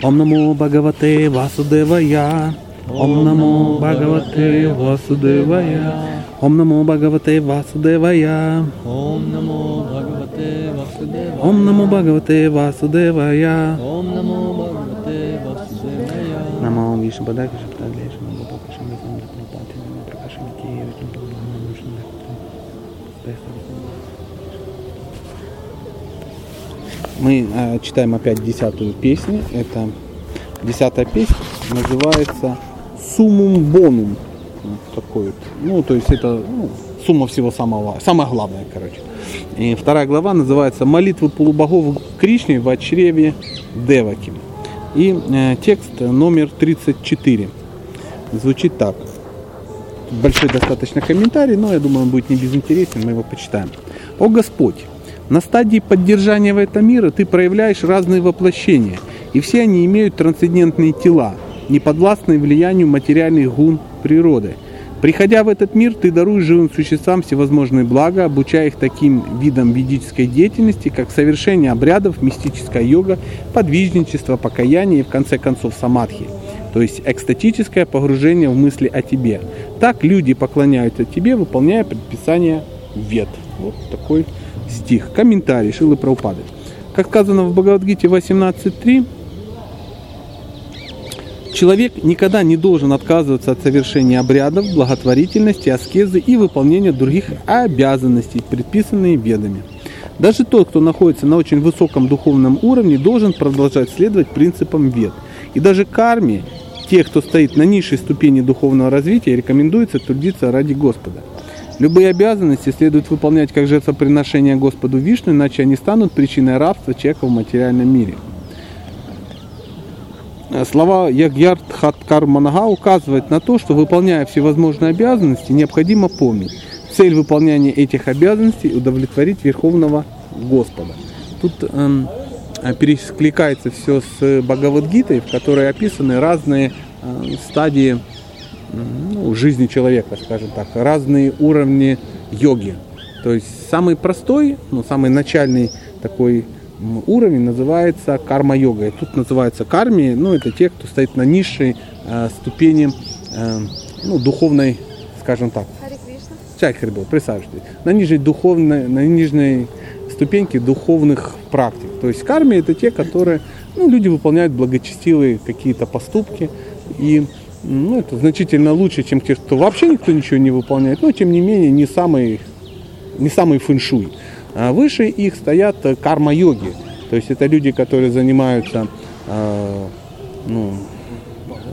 Om Namo Bhagavate Vasudevaya. Om Namo Bhagavate Vasudevaya. Om Namo Bhagavate Vasudevaya. Om Namo Bhagavate Vasudevaya. Om Namo Bhagavate Vasudevaya. Om Namo Bhagavate Vasudevaya. Namo Vishnu Мы э, читаем опять десятую песню. Это десятая песня называется Сумум Бонум. Вот такой вот. Ну, то есть это ну, сумма всего самого, самое главное, короче. И вторая глава называется «Молитвы полубогов Кришне в чреве Деваки». И э, текст номер 34. Звучит так. Большой достаточно комментарий, но я думаю, он будет не безинтересен, мы его почитаем. «О Господь, на стадии поддержания в этом мира ты проявляешь разные воплощения, и все они имеют трансцендентные тела, не подвластные влиянию материальных гун природы. Приходя в этот мир, ты даруешь живым существам всевозможные блага, обучая их таким видам ведической деятельности, как совершение обрядов, мистическая йога, подвижничество, покаяние и, в конце концов, самадхи, то есть экстатическое погружение в мысли о тебе. Так люди поклоняются тебе, выполняя предписания вет. Вот такой стих. Комментарий Шилы Праупады. Как сказано в Бхагавадгите 18.3, Человек никогда не должен отказываться от совершения обрядов, благотворительности, аскезы и выполнения других обязанностей, предписанные ведами. Даже тот, кто находится на очень высоком духовном уровне, должен продолжать следовать принципам вед. И даже карме, тех, кто стоит на низшей ступени духовного развития, рекомендуется трудиться ради Господа. Любые обязанности следует выполнять как жертвоприношение Господу Вишну, иначе они станут причиной рабства человека в материальном мире. Слова Ягьярд Хаткар Манага указывают на то, что выполняя всевозможные обязанности, необходимо помнить, цель выполнения этих обязанностей удовлетворить Верховного Господа. Тут эм, перекликается все с Бхагавадгитой, в которой описаны разные э, стадии ну, жизни человека, скажем так, разные уровни йоги. То есть самый простой, ну, самый начальный такой уровень называется карма-йога. И тут называется карми, ну, это те, кто стоит на низшей э, ступени э, ну, духовной, скажем так. Чай Харибол, присаживайтесь. На нижней духовной, на нижней ступеньке духовных практик. То есть карми это те, которые, ну, люди выполняют благочестивые какие-то поступки. И ну, это значительно лучше, чем те, кто вообще никто ничего не выполняет, но тем не менее не самый, не самый фэншуй. А выше их стоят карма-йоги. То есть это люди, которые занимаются, э, ну,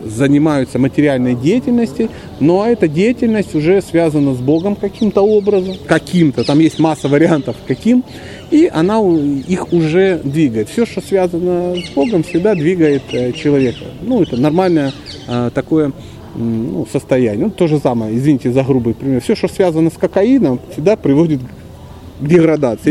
занимаются материальной деятельностью, но эта деятельность уже связана с Богом каким-то образом, каким-то, там есть масса вариантов каким, и она их уже двигает. Все, что связано с Богом, всегда двигает э, человека. Ну, это нормальное э, такое ну, состояние. Ну, то же самое, извините за грубый пример. Все, что связано с кокаином, всегда приводит деградация.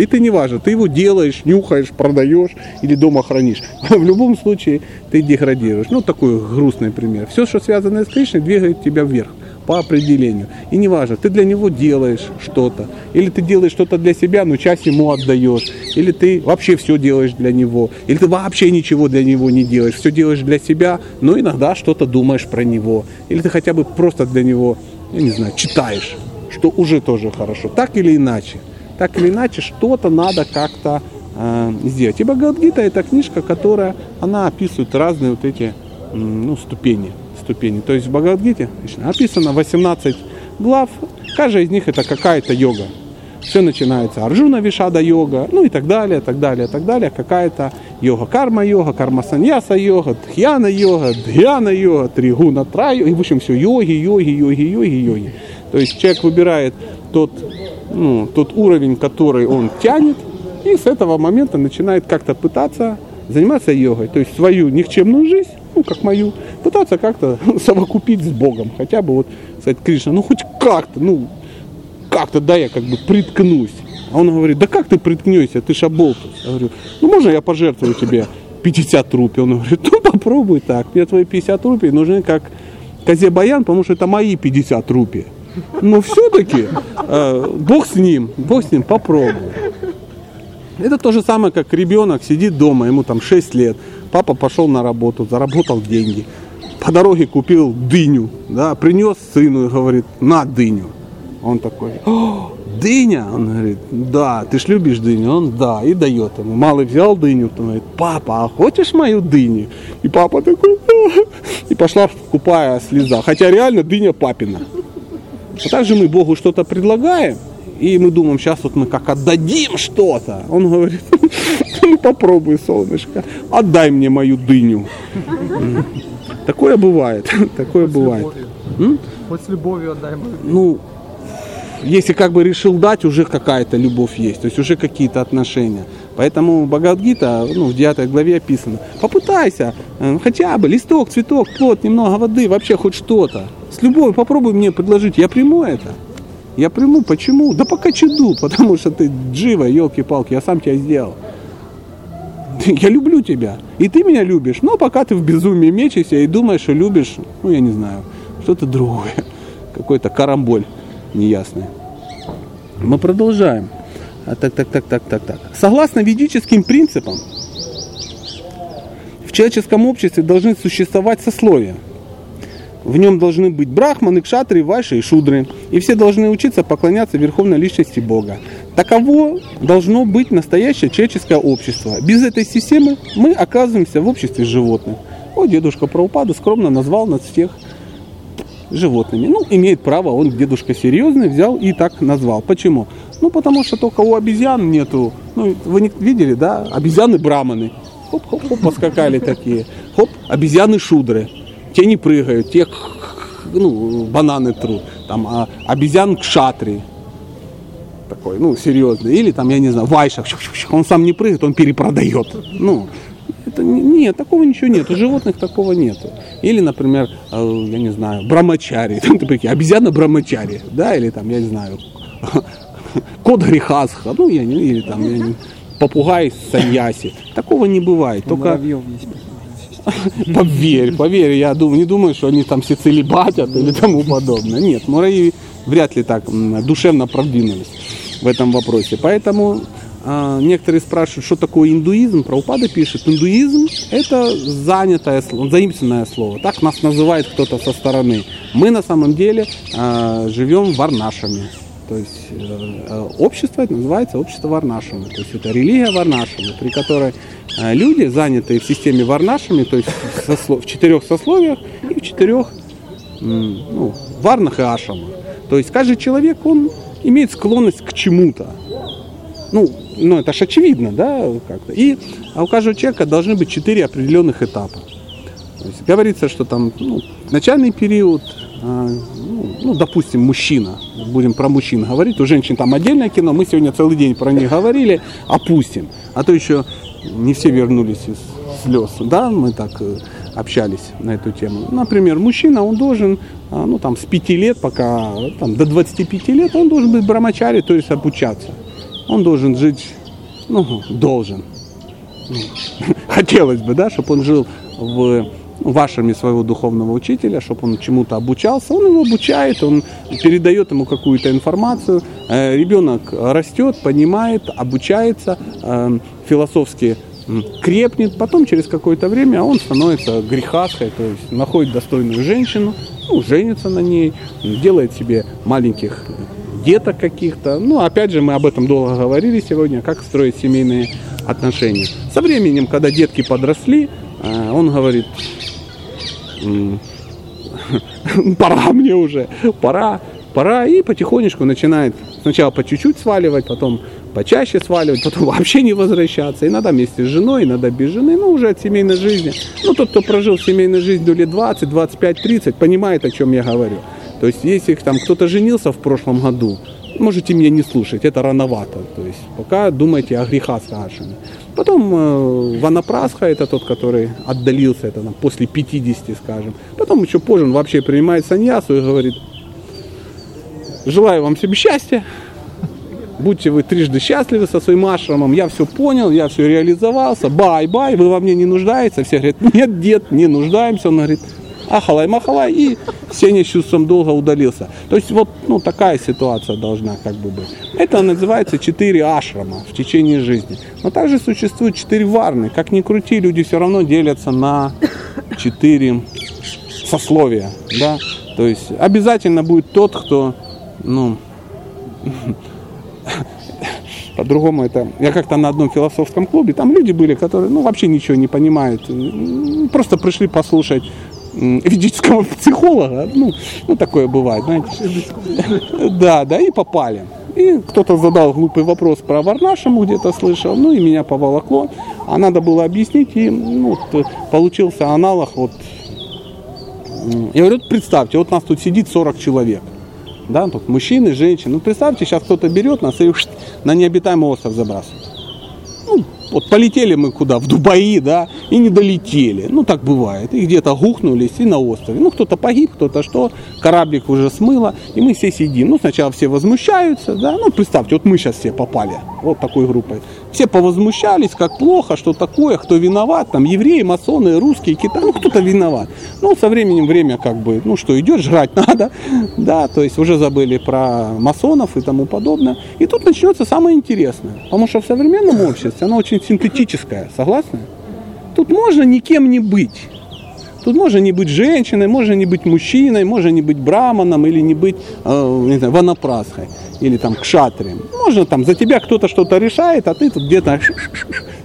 И ты не важно, ты его делаешь, нюхаешь, продаешь или дома хранишь. В любом случае ты деградируешь. Ну, такой грустный пример. Все, что связано с Кришной, двигает тебя вверх по определению. И не важно, ты для него делаешь что-то, или ты делаешь что-то для себя, но часть ему отдаешь, или ты вообще все делаешь для него, или ты вообще ничего для него не делаешь, все делаешь для себя, но иногда что-то думаешь про него, или ты хотя бы просто для него, я не знаю, читаешь, что уже тоже хорошо, так или иначе так или иначе что-то надо как-то э, сделать. И Бхагавадгита это книжка, которая, она описывает разные вот эти ну, ступени, ступени. То есть в Бхагавадгите описано 18 глав, каждая из них это какая-то йога. Все начинается Арджуна Вишада йога, ну и так далее, так далее, так далее. Какая-то йога карма йога, карма саньяса йога, дхьяна йога, дхьяна йога, тригуна трай, и в общем все йоги, йоги, йоги, йоги, йоги. То есть человек выбирает тот ну, тот уровень, который он тянет, и с этого момента начинает как-то пытаться заниматься йогой. То есть свою никчемную жизнь, ну, как мою, пытаться как-то совокупить с Богом. Хотя бы вот, сказать, Кришна, ну, хоть как-то, ну, как-то, да, я как бы приткнусь. А он говорит, да как ты приткнешься, ты шаболтус. Я говорю, ну, можно я пожертвую тебе 50 рупий? Он говорит, ну, попробуй так. Мне твои 50 рупий нужны как козе баян, потому что это мои 50 рупий. Но все-таки э, Бог с ним, Бог с ним, попробуй. Это то же самое, как ребенок сидит дома, ему там 6 лет, Папа пошел на работу, заработал деньги. По дороге купил дыню, да, принес сыну и говорит, на дыню. Он такой, «О, дыня? Он говорит, да, ты ж любишь дыню? Он, да, и дает ему. Малый взял дыню, он говорит, папа, а хочешь мою дыню? И папа такой, «Да». и пошла купая слеза. Хотя реально дыня папина. Также мы Богу что-то предлагаем, и мы думаем, сейчас вот мы как отдадим что-то. Он говорит, ну попробуй, солнышко, отдай мне мою дыню. Такое бывает, такое бывает. Хоть с любовью отдай мою. Ну, если как бы решил дать, уже какая-то любовь есть, то есть уже какие-то отношения. Поэтому Бхагавадгита, ну, в 9 главе описано, попытайся, э, хотя бы листок, цветок, плод, немного воды, вообще хоть что-то. С любовью попробуй мне предложить, я приму это. Я приму, почему? Да пока чуду, потому что ты джива, елки-палки, я сам тебя сделал. Я люблю тебя, и ты меня любишь, но пока ты в безумии мечешься и думаешь, что любишь, ну, я не знаю, что-то другое, какой-то карамболь неясный. Мы продолжаем. А, так, так, так, так, так, так. Согласно ведическим принципам, в человеческом обществе должны существовать сословия. В нем должны быть брахманы, кшатры, вайши и шудры. И все должны учиться поклоняться верховной личности Бога. Таково должно быть настоящее человеческое общество. Без этой системы мы оказываемся в обществе животных. О, дедушка Праупада скромно назвал нас всех животными. Ну, имеет право, он дедушка серьезный, взял и так назвал. Почему? Ну, потому что только у обезьян нету, ну, вы не видели, да, обезьяны браманы. Хоп-хоп-хоп, поскакали такие. Хоп, обезьяны шудры. Те не прыгают, те, ну, бананы трут. Там, а обезьян кшатрий. Такой, ну, серьезный. Или там, я не знаю, вайшья. Он сам не прыгает, он перепродает. Ну, это не- нет, такого ничего нет. У животных такого нету. Или, например, э, я не знаю, брамачари. Там, ты прикинь, обезьяна брамачари, да, или там, я не знаю, кот грехасха, ну, я не, или там, я не- попугай саньяси. Такого не бывает. Только Муравьев есть. поверь, поверь, я думаю, не думаю, что они там все целебатят или тому подобное. Нет, муравьи вряд ли так душевно продвинулись в этом вопросе. Поэтому а, некоторые спрашивают, что такое индуизм. Праупада пишет, индуизм это занятое заимственное слово. Так нас называет кто-то со стороны. Мы на самом деле а, живем варнашами. То есть э, э, общество это называется общество Варнашами. То есть это религия Варнашами, при которой э, люди, занятые в системе Варнашами, то есть в, четырех сословиях и в четырех ну, варнах и ашамах. То есть каждый человек, он имеет склонность к чему-то. Ну, ну это ж очевидно, да, как-то. И а у каждого человека должны быть четыре определенных этапа. То есть говорится, что там ну, начальный период, а, ну, ну, допустим, мужчина, будем про мужчин говорить, у женщин там отдельное кино, мы сегодня целый день про них говорили, опустим. А то еще не все вернулись из слез, да, мы так э, общались на эту тему. Например, мужчина, он должен, а, ну там с 5 лет, пока там, до 25 лет, он должен быть брамачари, то есть обучаться. Он должен жить, ну, должен, хотелось бы, да, чтобы он жил в вашими своего духовного учителя, чтобы он чему-то обучался. Он его обучает, он передает ему какую-то информацию. Э, Ребенок растет, понимает, обучается, э, философски крепнет. Потом через какое-то время он становится грехаской, то есть находит достойную женщину, ну, женится на ней, делает себе маленьких деток каких-то. Ну, опять же, мы об этом долго говорили сегодня, как строить семейные отношения. Со временем, когда детки подросли, э, он говорит, пора мне уже, пора, пора, и потихонечку начинает сначала по чуть-чуть сваливать, потом почаще сваливать, потом вообще не возвращаться. Иногда вместе с женой, иногда без жены, ну уже от семейной жизни. Ну тот, кто прожил семейной жизнью лет 20, 25, 30, понимает, о чем я говорю. То есть если там кто-то женился в прошлом году, можете меня не слушать, это рановато. То есть пока думайте о грихастха-ашраме. Потом э, Ванапрасха, это тот, который отдалился, это там, после 50, скажем. Потом еще позже он вообще принимает саньясу и говорит, желаю вам себе счастья, будьте вы трижды счастливы со своим ашрамом, я все понял, я все реализовался, bye-bye, вы во мне не нуждаетесь. Все говорят, нет, дед, не нуждаемся. Он говорит, ахалай-махалай, и Сеня с чувством долга удалился. То есть вот ну, такая ситуация должна как бы быть. Это называется четыре ашрама в течение жизни. Но также существует четыре варны. Как ни крути, люди все равно делятся на четыре сословия. Да? То есть обязательно будет тот, кто ну, по-другому это... Я как-то на одном философском клубе, там люди были, которые, ну, вообще ничего не понимают. Просто пришли послушать ведического психолога. Ну, ну, такое бывает, знаете. Да, да, и попали. И кто-то задал глупый вопрос про Варнашему, где-то слышал, ну и меня поволокло. А надо было объяснить, и ну, получился аналог вот... Я говорю, представьте, вот нас тут сидит 40 человек да, тут мужчины, женщины. Ну, представьте, сейчас кто-то берет нас и на необитаемый остров забрасывает. Ну, вот полетели мы куда, в Дубаи, да, и не долетели. Ну, так бывает. И где-то гухнулись, и на острове. Ну, кто-то погиб, кто-то что, кораблик уже смыло, и мы все сидим. Ну, сначала все возмущаются, да, ну, представьте, вот мы сейчас все попали, вот такой группой. Все повозмущались, как плохо, что такое, кто виноват, там, евреи, масоны, русские, китайцы, ну, кто-то виноват. Ну, со временем время как бы, ну, что, идет, жрать надо, да, то есть уже забыли про масонов и тому подобное. И тут начнется самое интересное, потому что в современном обществе оно очень синтетическое, согласны? Тут можно никем не быть. Тут можно не быть женщиной, можно не быть мужчиной, можно не быть браманом или не быть э, ванапрасхой или там кшатрием. Можно там за тебя кто-то что-то решает, а ты тут где-то...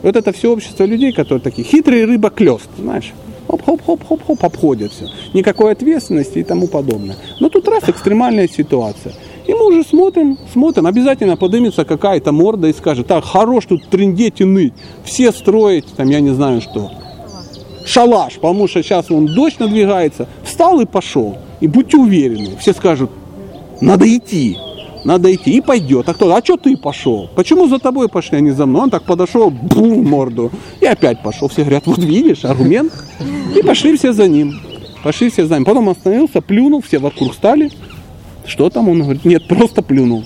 Вот это все общество людей, которые такие хитрые рыба клест, знаешь. Хоп-хоп-хоп-хоп-хоп, обходят все. Никакой ответственности и тому подобное. Но тут раз экстремальная ситуация. И мы уже смотрим, смотрим, обязательно поднимется какая-то морда и скажет, так, хорош тут трендеть и ныть, все строить, там, я не знаю что, шалаш, потому что сейчас он дождь надвигается, встал и пошел. И будьте уверены, все скажут, надо идти, надо идти, и пойдет. А кто? А что ты пошел? Почему за тобой пошли, а не за мной? Он так подошел, бум, морду, и опять пошел. Все говорят, вот видишь, аргумент. И пошли все за ним. Пошли все за ним. Потом остановился, плюнул, все вокруг стали. Что там? Он говорит, нет, просто плюнул.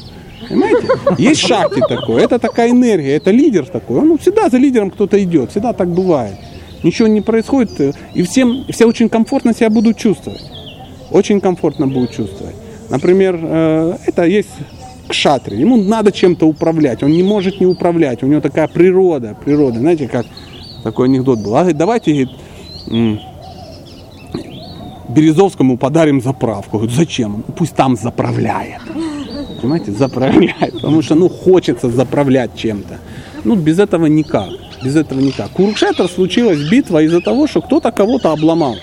Понимаете? Есть шахти такой, это такая энергия, это лидер такой. Он всегда за лидером кто-то идет, всегда так бывает. Ничего не происходит, и всем, все очень комфортно себя будут чувствовать. Очень комфортно будут чувствовать. Например, э, это есть кшатри. Ему надо чем-то управлять. Он не может не управлять. У него такая природа. Природа. Знаете, как такой анекдот был. А давайте говорит, Березовскому подарим заправку. Говорит, зачем? Пусть там заправляет. Понимаете, заправляет. Потому что, ну, хочется заправлять чем-то. Ну, без этого никак. Без этого никак. Курукшетр случилась битва из-за того, что кто-то кого-то обломал.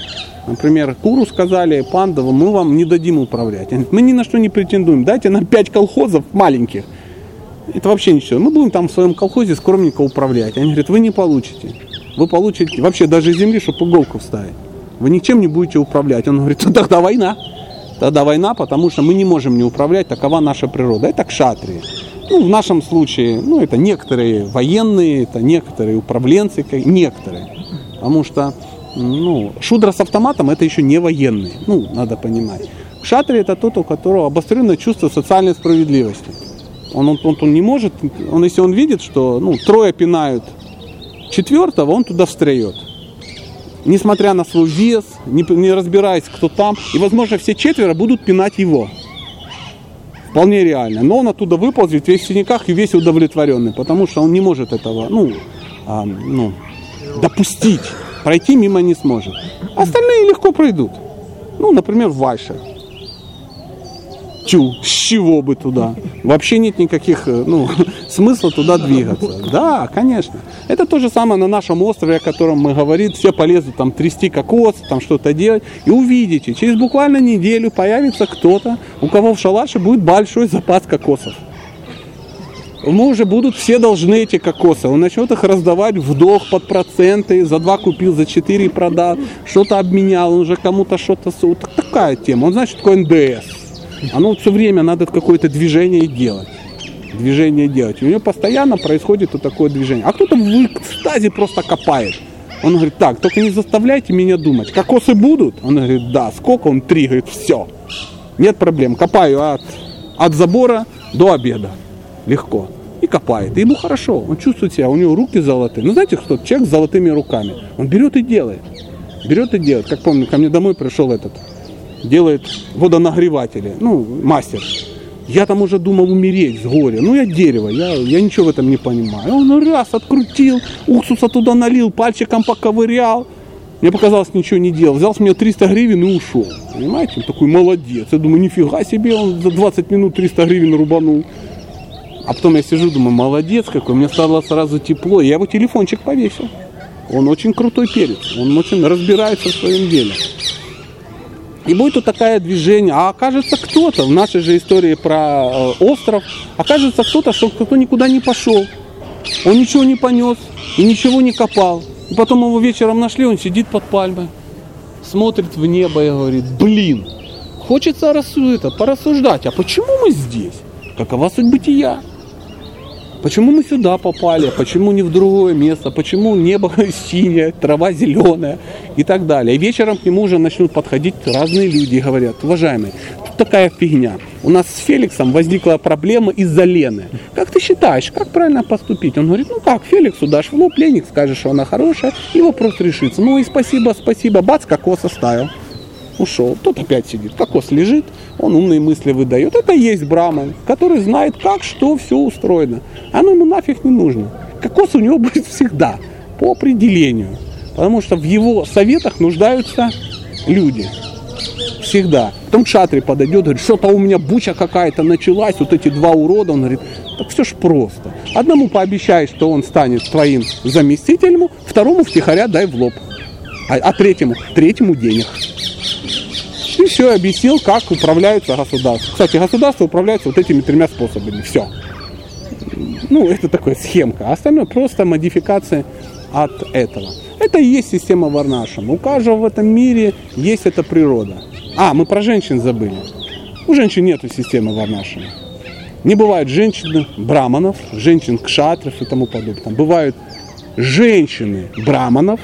Например, Куру сказали Пандову, мы вам не дадим управлять. Они говорят, мы ни на что не претендуем, дайте нам пять колхозов маленьких. Это вообще ничего. Мы будем там в своем колхозе скромненько управлять. Они говорят, вы не получите. Вы получите вообще даже земли, чтобы иголку вставить вы ничем не будете управлять. Он говорит, «Ну, тогда война. Тогда война, потому что мы не можем не управлять, такова наша природа. Это кшатрии. Ну, в нашем случае, ну, это некоторые военные, это некоторые управленцы, некоторые. Потому что, ну, шудра с автоматом это еще не военные. Ну, надо понимать. Кшатри это тот, у которого обостренное чувство социальной справедливости. Он, он, он, он не может, он, если он видит, что ну, трое пинают четвертого, он туда встреет несмотря на свой вес, не, не разбираясь, кто там, и, возможно, все четверо будут пинать его. Вполне реально. Но он оттуда выползет весь в синяках и весь удовлетворенный, потому что он не может этого, ну, а, ну, допустить. Пройти мимо не сможет. Остальные легко пройдут. Ну, например, Вайша. Тю, с чего бы туда? Вообще нет никаких э, ну, смысла туда двигаться. Да, конечно. Это то же самое на нашем острове, о котором мы говорим. Все полезут там трясти кокос, там что-то делать. И увидите, через буквально неделю появится кто-то, у кого в шалаше будет большой запас кокосов. Ему уже будут все должны эти кокосы. Он начнет их раздавать в долг под проценты. За два купил, за четыре продал. Что-то обменял, он уже кому-то что-то... Вот такая тема. Он знает, что НДС. Оно все время надо какое-то движение делать. Движение делать. И у него постоянно происходит вот такое движение. А кто-то в экстазе просто копает. Он говорит, так, только не заставляйте меня думать. Кокосы будут? Он говорит, да. Сколько? Он три. Говорит, все. Нет проблем. Копаю от, от забора до обеда. Легко. И копает. И ему хорошо. Он чувствует себя. У него руки золотые. Ну, знаете, кто? Человек с золотыми руками. Он берет и делает. берет и делает. Как помню, ко мне домой пришел этот, делает водонагреватели, ну, мастер. Я там уже думал умереть с горя. Ну, я дерево, я, я ничего в этом не понимаю. Он раз открутил, уксуса туда налил, пальчиком поковырял. Мне показалось, ничего не делал. Взял с меня 300 гривен и ушел. Понимаете? Он такой молодец. Я думаю, нифига себе, он за 20 минут 300 гривен рубанул. А потом я сижу, думаю, молодец какой. Мне стало сразу тепло. Я его телефончик повесил. Он очень крутой перец. Он очень разбирается в своем деле. И будет вот такое движение. А окажется кто-то, в нашей же истории про э, остров, окажется кто-то, что кто-то никуда не пошел. Он ничего не понес и ничего не копал. И потом его вечером нашли, он сидит под пальмой, смотрит в небо и говорит, блин, хочется рассу- это, порассуждать, а почему мы здесь? Какова суть бытия? Почему мы сюда попали? Почему не в другое место? Почему небо синее, трава зеленая и так далее? И вечером к нему уже начнут подходить разные люди и говорят, уважаемый, тут такая фигня. У нас с Феликсом возникла проблема из-за Лены. Как ты считаешь, как правильно поступить? Он говорит, ну как, Феликсу дашь в лоб, Леник скажешь, что она хорошая, и вопрос решится. Ну и спасибо, спасибо, бац, кокос оставил ушел. Тот опять сидит. Кокос лежит, он умные мысли выдает. Это и есть Браман, который знает, как, что, все устроено. Оно ему нафиг не нужно. Кокос у него будет всегда, по определению. Потому что в его советах нуждаются люди. Всегда. Потом Шатри подойдет, говорит, что-то у меня буча какая-то началась, вот эти два урода. Он говорит, так все ж просто. Одному пообещай, что он станет твоим заместителем, второму втихаря дай в лоб. А, а третьему? Третьему денег. И все, объяснил, как управляются государства. Кстати, государство управляется вот этими тремя способами. Все. Ну, это такая схемка. А остальное просто модификация от этого. Это и есть система Варнашем. У каждого в этом мире есть эта природа. А, мы про женщин забыли. У женщин нет системы Варнашем. Не бывает женщин браманов, женщин кшатров и тому подобное. Бывают женщины браманов,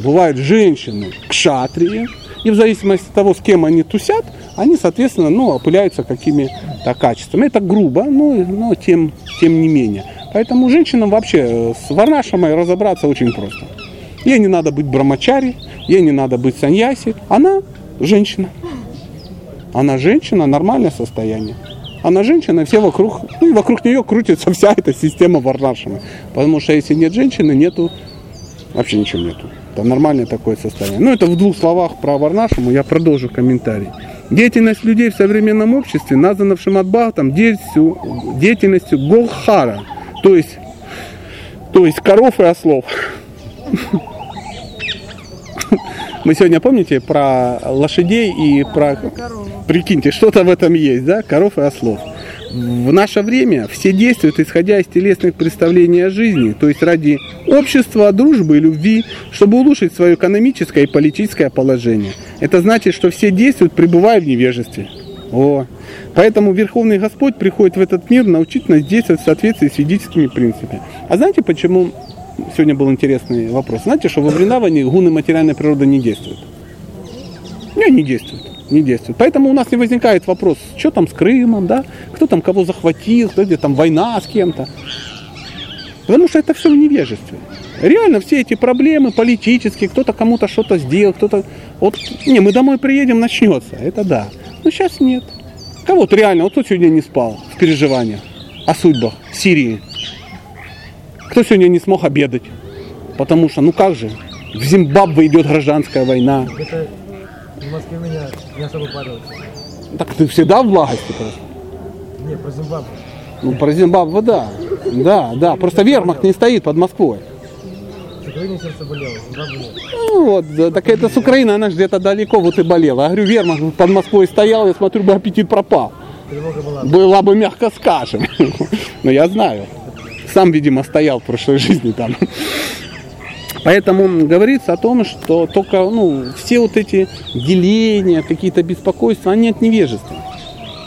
бывают женщины кшатрии, и в зависимости от того, с кем они тусят, они, соответственно, ну, опыляются какими-то качествами. Это грубо, но, но тем, тем не менее. Поэтому женщинам вообще э, с варнашамой разобраться очень просто. Ей не надо быть брамачари, ей не надо быть саньяси. Она женщина. Она женщина, нормальное состояние. Она женщина, и все вокруг, ну и вокруг нее крутится вся эта система варнашамы. Потому что если нет женщины, нету, вообще ничего нету. Это нормальное такое состояние. Ну, это в двух словах про Варнашему, я продолжу комментарий. Деятельность людей в современном обществе названа в деятельностью, деятельностью Голхара, то есть, то есть коров и ослов. Мы сегодня, помните, про лошадей и про... Прикиньте, что-то в этом есть, да? Коров и ослов. В наше время все действуют исходя из телесных представлений о жизни, то есть ради общества, дружбы и любви, чтобы улучшить свое экономическое и политическое положение. Это значит, что все действуют, пребывая в невежестве. О. Поэтому Верховный Господь приходит в этот мир научить нас действовать в соответствии с ведическими принципами. А знаете, почему сегодня был интересный вопрос? Знаете, что во Вриндаване гуны материальной природы не действуют? Не, не действуют не действует. Поэтому у нас не возникает вопрос, что там с Крымом, да, кто там кого захватил, где там война с кем-то. Потому что это все в невежестве. Реально все эти проблемы политические, кто-то кому-то что-то сделал, кто-то... Вот, не, мы домой приедем, начнется, это да. Но сейчас нет. Кого-то реально, вот кто сегодня не спал в переживаниях о судьбах Сирии? Кто сегодня не смог обедать? Потому что, ну как же, в Зимбабве идет гражданская война. В Москве меня не особо парилось. Так ты всегда в благости просто. Не, про Зимбабве. Ну, про Зимбабве, да. Да, да. Просто вермахт не стоит под Москвой. С Украиной сердце болело, Зимбабве нет. Ну вот, да, так это с Украины, она же где-то далеко вот и болела. Я говорю, вермахт под Москвой стоял, я смотрю, бы аппетит пропал. Тревога была. Была бы, мягко скажем. Но я знаю. Сам, видимо, стоял в прошлой жизни там. Поэтому говорится о том, что только ну, все вот эти деления, какие-то беспокойства, они от невежества.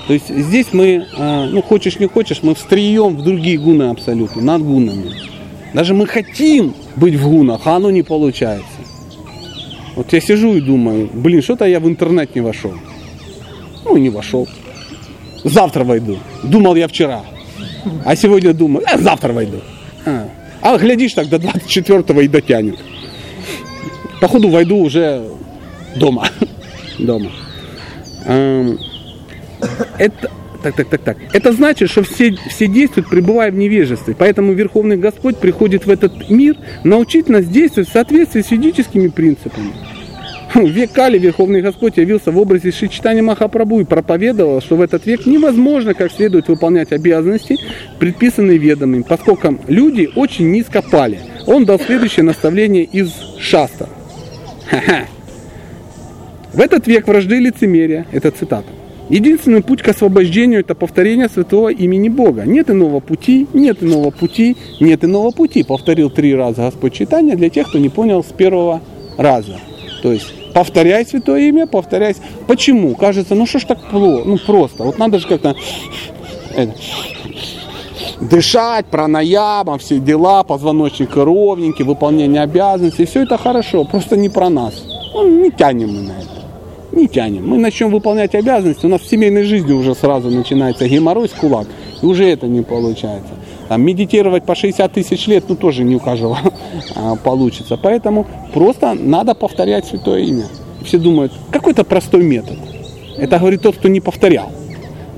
То есть здесь мы, э, ну хочешь не хочешь, мы встреем в другие гуны абсолютно, над гунами. Даже мы хотим быть в гунах, а оно не получается. Вот я сижу и думаю, блин, что-то я в интернет не вошел. Ну не вошел. Завтра войду. Думал я вчера. А сегодня думаю, а завтра войду. А, а глядишь так до 24-го и дотянет. походу войду уже дома. дома. Эм, Это, так, так, так, так. Это значит, что все, все действуют, пребывая в невежестве. Поэтому Верховный Господь приходит в этот мир научить нас действовать в соответствии с ведическими принципами. Век Кали Верховный Господь явился в образе Шичитани Махапрабху и проповедовал, что в этот век невозможно как следует выполнять обязанности, предписанные ведами, поскольку люди очень низко пали. Он дал следующее наставление из Шаста. В этот век вражды лицемерия, это цитата. Единственный путь к освобождению – это повторение святого имени Бога. Нет иного пути, нет иного пути, нет иного пути. Повторил три раза Господь читания для тех, кто не понял с первого раза. То есть повторяй святое имя, повторяй. Почему? Кажется, ну что ж так плохо, ну просто. Вот надо же как-то это, дышать, пранаяма, все дела, позвоночник ровненький, выполнение обязанностей. Все это хорошо, просто не про нас. Ну, не тянем мы на это. Не тянем. Мы начнем выполнять обязанности, у нас в семейной жизни уже сразу начинается геморрой с кулак, и уже это не получается. Там, медитировать по 60 тысяч лет, ну тоже не у каждого а, получится. Поэтому просто надо повторять святое имя. Все думают, какой-то простой метод. Это говорит тот, кто не повторял.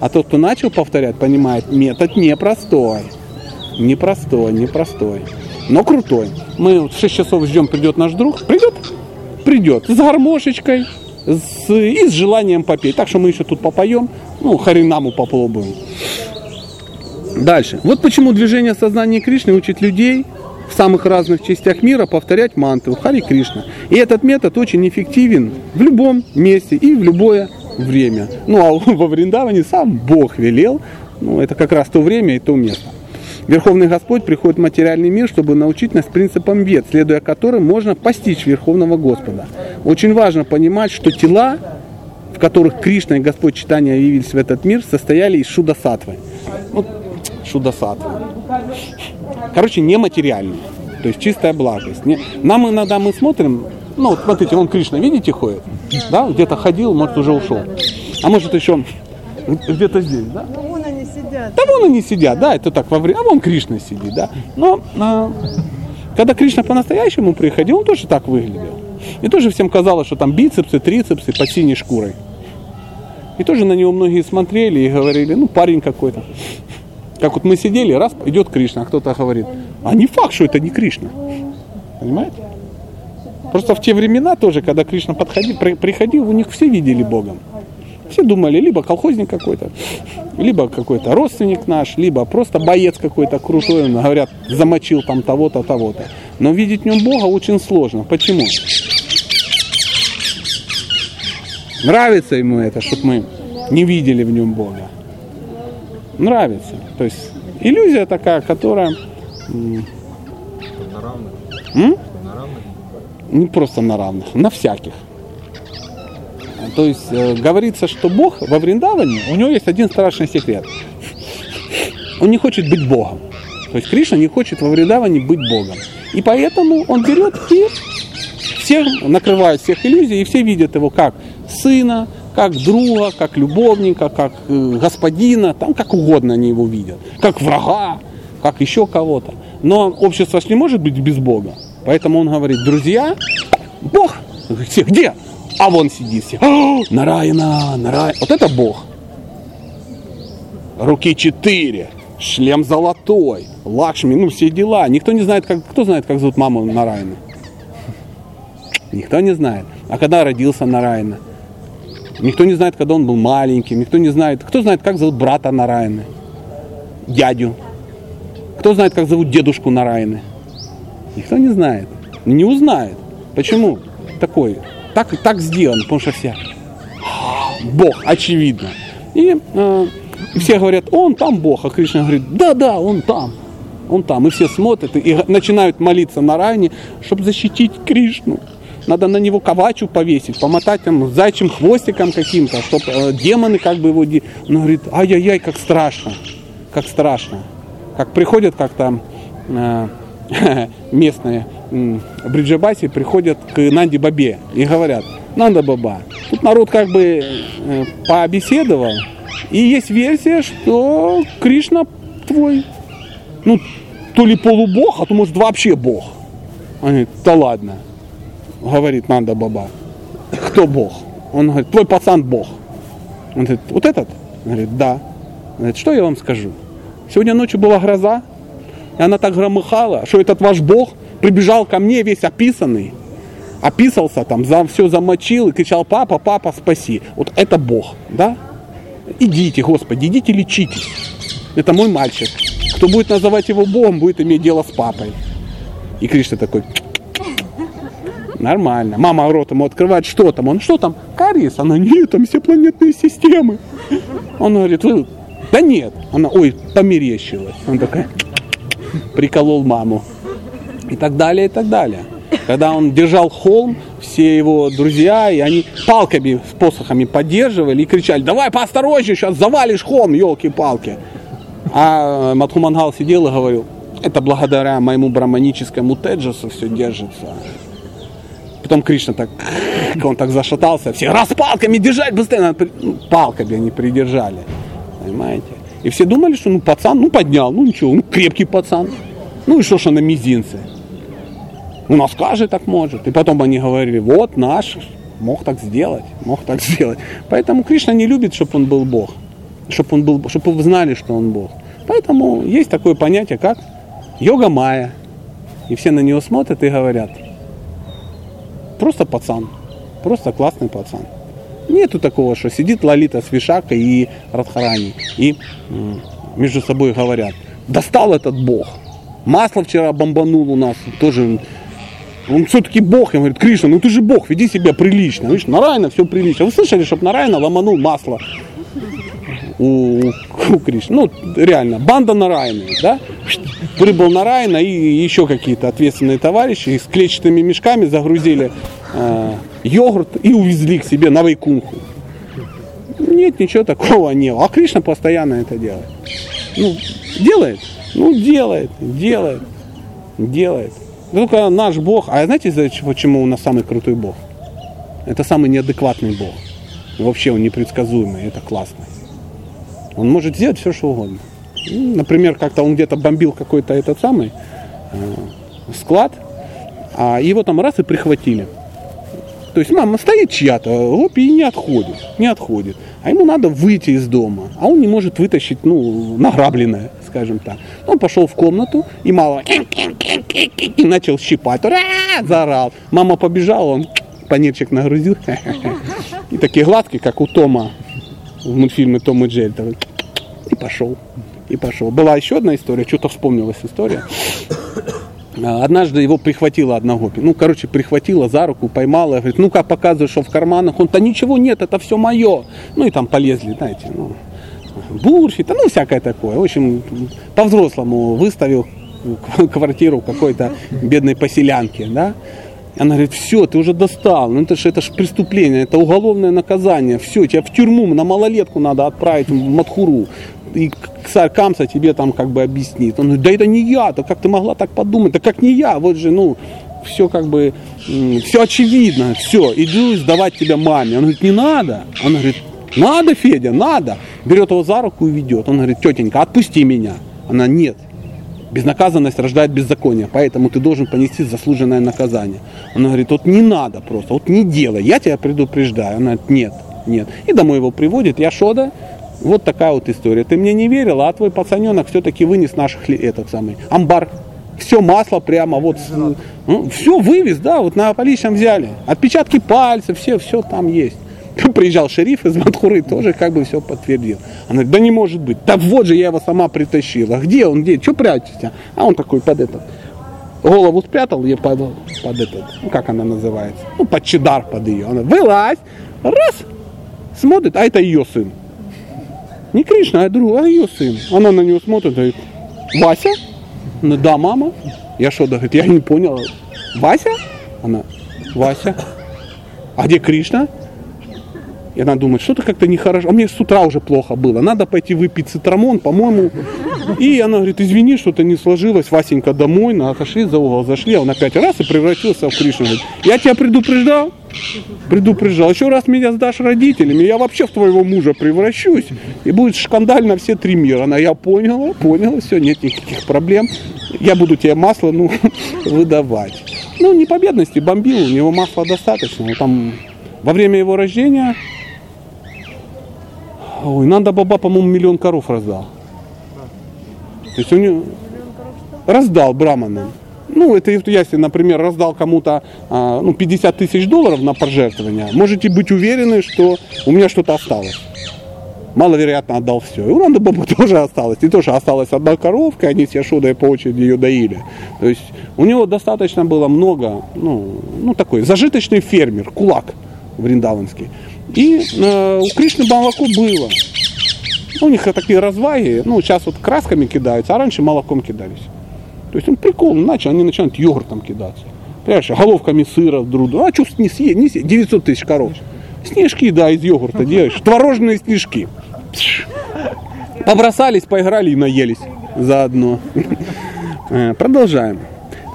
А тот, кто начал повторять, понимает, метод непростой. Непростой, непростой. Но крутой. Мы в 6 часов ждем, придет наш друг. Придет? Придет. С гармошечкой, с, и с желанием попеть. Так что мы еще тут попоем, ну, харинаму попробуем. Дальше. Вот почему движение сознания Кришны учит людей в самых разных частях мира повторять мантру Хари Кришна. И этот метод очень эффективен в любом месте и в любое время. Ну а во Вриндаване сам Бог велел. Ну, это как раз то время и то место. Верховный Господь приходит в материальный мир, чтобы научить нас принципам вет, следуя которым можно постичь Верховного Господа. Очень важно понимать, что тела, в которых Кришна и Господь Читания явились в этот мир, состояли из шудасатвы. Ну, шудасатвы. Короче, нематериальные. То есть чистая благость. Не- Нам иногда мы смотрим, ну вот смотрите, вон Кришна, видите, ходит? Да, где-то ходил, может уже ушел. А может еще где-то здесь, да? Ну, вон они сидят. Да вон они сидят, да, это так во время, а вон Кришна сидит, да. Но а, когда Кришна по-настоящему приходил, он тоже так выглядел. И тоже всем казалось, что там бицепсы, трицепсы под синей шкурой. И тоже на него многие смотрели и говорили, ну парень какой-то. Как вот мы сидели, раз идет Кришна, а кто-то говорит, а не факт, что это не Кришна. Понимаете? Просто в те времена тоже, когда Кришна подходил, при- приходил, у них все видели Богом. Все думали, либо колхозник какой-то, либо какой-то родственник наш, либо просто боец какой-то крутой, он, говорят, замочил там того-то, того-то. Но видеть в нем Бога очень сложно. Почему? Нравится ему это, чтобы мы не видели в нем Бога. Нравится. То есть иллюзия такая, которая На равных. м? На равных. не просто на равных, на всяких. То есть э, говорится, что Бог во Вриндаване, у него есть один страшный секрет. Он не хочет быть Богом. То есть Кришна не хочет во Вриндаване быть Богом. И поэтому он берет и всех накрывает всех иллюзий, и все видят его как сына, как друга, как любовника, как э, господина, там как угодно они его видят, как врага, как еще кого-то. Но общество ж не может быть без Бога. Поэтому он говорит, друзья, Бог, все, где? А вон сидит все. «О, Нараяна, Нараяна. Вот это Бог. Руки четыре, шлем золотой, Лакшми, ну все дела. Никто не знает, как, кто знает, как зовут маму Нараяна? Никто не знает. А когда родился Нараяна? Никто не знает, когда он был маленьким. Никто не знает. Кто знает, как зовут брата Нараяны? Дядю. Кто знает, как зовут дедушку Нараяны? Никто не знает. Не узнает. Почему? Такой. Так, так сделано, потому что все. Бог, очевидно. И э, и все говорят, он там Бог, а Кришна говорит, да, да, он там. Он там. И все смотрят и г- начинают молиться на райне, чтобы защитить Кришну. Надо на него кавачу повесить, помотать там зайчим хвостиком каким-то, чтобы демоны как бы его... Он говорит, ай-яй-яй, как страшно, как страшно. Как приходят как-то э, местные м, бриджабаси, приходят к Нанди Бабе и говорят, Нанда Баба, тут народ как бы э, пообеседовал, и есть версия, что Кришна твой, ну, то ли полубог, а то может вообще бог. Они говорят, да ладно. Говорит Нанда Баба, кто Бог? Он говорит, твой пацан Бог. Он говорит, вот этот? Он говорит, да. Он говорит, что я вам скажу? Сегодня ночью была гроза, и она так громыхала, что этот ваш Бог прибежал ко мне весь описанный, описался там, за, все замочил и кричал, папа, папа, спаси. Вот это Бог, да? Идите, Господи, идите лечитесь. Это мой мальчик. Кто будет называть его Богом, будет иметь дело с папой. И Кришна такой, нормально. Мама рот ему открывает, что там? Он, что там? Кариес. Она, нет, там все планетные системы. Он говорит, «Вы- да нет. Она, ой, померещилась. Он такой, приколол маму. И так далее, и так далее. Когда он держал холм, все его друзья, и они палками с посохами поддерживали и кричали, давай поосторожнее, сейчас завалишь холм, елки-палки. А Матхумангал сидел и говорил, это благодаря моему браманическому теджесу все держится. Потом Кришна так, он так зашатался, все раз палками держать быстрее, надо ну, палками они придержали, понимаете? И все думали, что ну пацан, ну поднял, ну ничего, ну крепкий пацан, ну и что ж на мизинце, у нас каждый так может. И потом они говорили, вот наш мог так сделать, мог так сделать. Поэтому Кришна не любит, чтобы он был Бог, чтобы он был, чтобы вы знали, что он Бог. Поэтому есть такое понятие, как йога майя. И все на него смотрят и говорят, просто пацан, просто классный пацан. Нету такого, что сидит Лолита с Вишакой и Радхарани и между собой говорят, достал этот бог. Масло вчера бомбанул у нас, тоже он все-таки бог. Я говорю, Кришна, ну ты же бог, веди себя прилично. Видишь, Нарайна все прилично. Вы слышали, чтобы Нарайна ломанул масло у, у Кришны? Ну, реально, банда Нарайны, да? Прибыл Нарайна и еще какие-то ответственные товарищи с клетчатыми мешками загрузили э, йогурт и увезли к себе на Вайкунху. Нет, ничего такого не было. А Кришна постоянно это делает. Ну, делает? Ну, делает, делает, делает. Только наш Бог, а знаете, почему у нас самый крутой Бог? Это самый неадекватный Бог. Вообще он непредсказуемый, это классно. Он может сделать все, что угодно. Например, как-то он где-то бомбил какой-то этот самый э, склад, а его там раз и прихватили. То есть мама стоит чья-то, оп, и не отходит, не отходит. А ему надо выйти из дома, а он не может вытащить, ну, награбленное, скажем так. Он пошел в комнату и мало и начал щипать, Ура! заорал. Мама побежала, он панирчик нагрузил, и такие гладкие, как у Тома в мультфильме Том и Джерри. И пошел, и пошел. Была еще одна история, что-то вспомнилась история. А, Однажды его прихватила одна гопи. Ну, короче, прихватила за руку, поймала. Говорит, ну-ка, показывай, что в карманах. Он, то ничего нет, это все мое. Ну, и там полезли, знаете, ну, бурфи, ну, всякое такое. В общем, по-взрослому выставил квартиру какой-то бедной поселянки, да. Она говорит, все, ты уже достал, ну это же это ж преступление, это уголовное наказание, все, тебя в тюрьму на малолетку надо отправить в Матхуру. И царь Камса тебе там как бы объяснит. Он говорит, да это не я, то как ты могла так подумать, да как не я, вот же, ну, все как бы, все очевидно, все, иду сдавать тебя маме. Он говорит, не надо. Она говорит, надо, Федя, надо. Берет его за руку и ведет. Он говорит, тетенька, отпусти меня. Она, нет, Безнаказанность рождает беззаконие, поэтому ты должен понести заслуженное наказание. Она говорит, вот не надо просто, вот не делай, я тебя предупреждаю. Она говорит, нет, нет. И домой его приводит, я Шода, вот такая вот история. Ты мне не верила, а твой пацаненок все-таки вынес наш хле- этот самый амбар. Все масло прямо вот, все вывез, да, вот на поличном взяли. Отпечатки пальцев, все, все там есть. Приезжал шериф из Матхуры, тоже как бы все подтвердил. Она говорит, да не может быть. Да вот же я его сама притащила. Где он, где? Что прячешься? А он такой под этот. Голову спрятал ее под, под этот, ну как она называется? Ну, под чедар под ее. Она вылазь, раз, смотрит, а это ее сын. Не Кришна, а друг, а ее сын. Она на него смотрит, говорит, Вася? Ну да, мама. Я что, да, говорит, я не понял. Вася? Она, Вася. А где Кришна? И она думает, что-то как-то нехорошо. А мне с утра уже плохо было. Надо пойти выпить цитрамон, по-моему. И она говорит, извини, что-то не сложилось. Васенька домой, на отошли за угол, зашли. Он опять раз и превратился в Кришну. Говорит, я тебя предупреждал? Предупреждал. Еще раз меня сдашь родителям, и я вообще в твоего мужа превращусь. И будет шкандаль на все три мира. Она, я поняла, поняла, все, нет никаких проблем. Я буду тебе масло, ну, выдавать. Ну, не по бедности, бомбил, у него масла достаточно. Там во время его рождения, ой, Нанда Баба, по-моему, миллион коров раздал. То есть у него раздал браманам. Ну, это если например, раздал кому-то а, ну, 50 тысяч долларов на пожертвования, можете быть уверены, что у меня что-то осталось. Маловероятно отдал все. И у Нанда Баба тоже осталось. И тоже осталась одна коровка, они с Яшодой по очереди ее доили. То есть у него достаточно было много, ну, ну такой зажиточный фермер, кулак вриндаванский. И э, у Кришны молоко было. Ну, у них такие разваги, ну, сейчас вот красками кидаются, а раньше молоком кидались. То есть, ну, прикол, начал, они начинают йогуртом кидаться. Понимаешь, головками сыра друг другу. А что не съесть, не съесть, 900 тысяч коров. Снежки, да, из йогурта делаешь, творожные снежки. Пш. Побросались, поиграли и наелись заодно. Э, Продолжаем.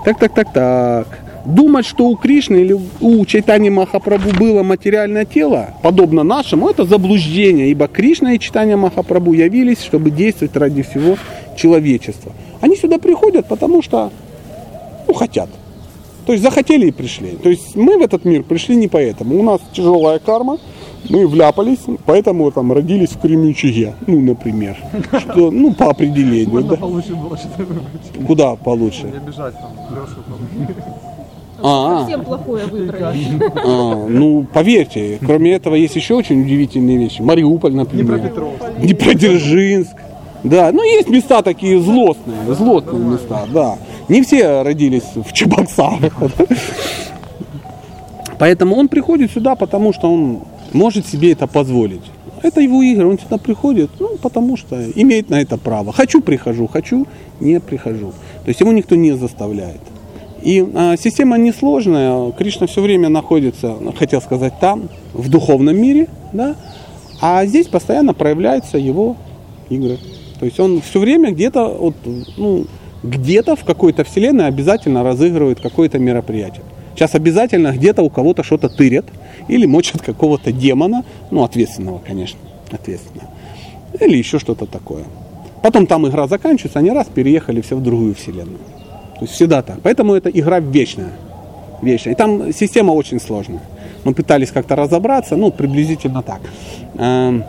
Так, так, так, так. Думать, что у Кришны или у Чайтани Махапрабху было материальное тело, подобно нашему, это заблуждение, ибо Кришна и Чайтанья Махапрабху явились, чтобы действовать ради всего человечества. Они сюда приходят, потому что ну, хотят. То есть захотели и пришли. То есть мы в этот мир пришли не поэтому. У нас тяжелая карма, мы вляпались, поэтому там родились в Кремючеге, ну, например. Что, ну, по определению. Можно да. получше было что-то выбрать. Куда получше? Не обижать там Лешу там. А, Совсем плохое выбрали. а, ну, поверьте, кроме этого есть еще очень удивительные вещи. Мариуполь, например. Днепродзержинск. Да, ну есть места такие злостные, злостные места, да. Не все родились в Чебоксарах. Поэтому он приходит сюда, потому что он может себе это позволить. Это его игры, он сюда приходит, ну, потому что имеет на это право. Хочу, прихожу, хочу, не прихожу. То есть его никто не заставляет. И а, система несложная, Кришна все время находится, хотел сказать, там, в духовном мире, да, а здесь постоянно проявляются его игры. То есть он все время где-то, вот, ну, где-то в какой-то вселенной обязательно разыгрывает какое-то мероприятие. Сейчас обязательно где-то у кого-то что-то тырят или мочат какого-то демона, ну, ответственного, конечно, ответственного. Или еще что-то такое. Потом там игра заканчивается, они раз переехали все в другую вселенную. То есть всегда так. Поэтому это игра вечная. Вечная. И там система очень сложная. Мы пытались как-то разобраться, ну, приблизительно так. Эм,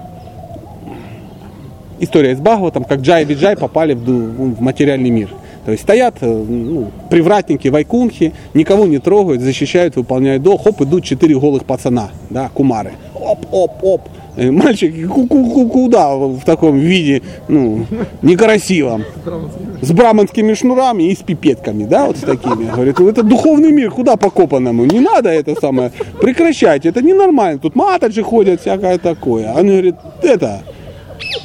история из Бхагаватам, как Джай и Виджай попали в, в материальный мир. То есть стоят э, ну, привратники вайкунхи, никого не трогают, защищают, выполняют долг. Хоп, идут четыре голых пацана, да, кумары. Оп, оп, оп. Э, ку- куда в таком виде, ну, некрасивом. С браманскими шнурами и с пипетками, да, вот с такими. Говорит, это духовный мир, куда покопанному? Не надо это самое, прекращайте, это ненормально. Тут матаджи ходят, всякое такое. Он говорит, это,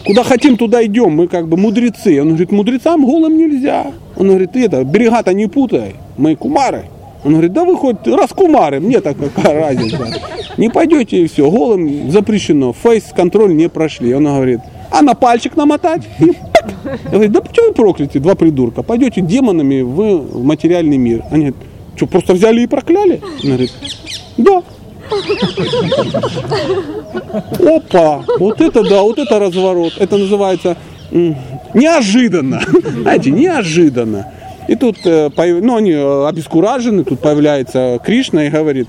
Куда хотим, туда идем. Мы как бы мудрецы. Он говорит, мудрецам голым нельзя. Он говорит, это, берега-то не путай. Мы кумары. Он говорит, да вы хоть раз кумары, мне так какая разница. Не пойдете и все, голым запрещено. Фейс-контроль не прошли. Он говорит, а на пальчик намотать? И пак. Я говорю, да почему вы прокляты, два придурка? Пойдете демонами в, материальный мир. Они говорят, что, просто взяли и прокляли? Он говорит, да. Опа, вот это да, вот это разворот. Это называется неожиданно. Знаете, неожиданно. И тут, э, ну, они э, обескуражены, тут появляется Кришна и говорит,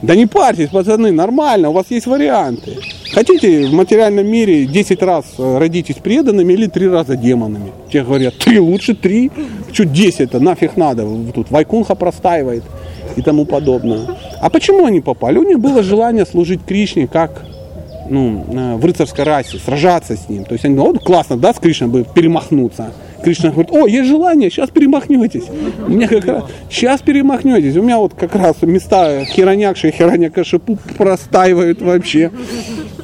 да не парьтесь, пацаны, нормально, у вас есть варианты. Хотите в материальном мире 10 раз э, родитесь преданными или 3 раза демонами? Те говорят, три лучше три. Что 10-то, нафиг надо, тут Вайкунха простаивает и тому подобное. А почему они попали? У них было желание служить Кришне как ну, в рыцарской расе, сражаться с ним. То есть они говорят, вот классно, да, с Кришной бы перемахнуться. Кришна говорит, о, есть желание, сейчас перемахнетесь. У меня как раз, сейчас перемахнетесь. У меня вот как раз места Хиранякши и Хиранякашипу простаивают вообще.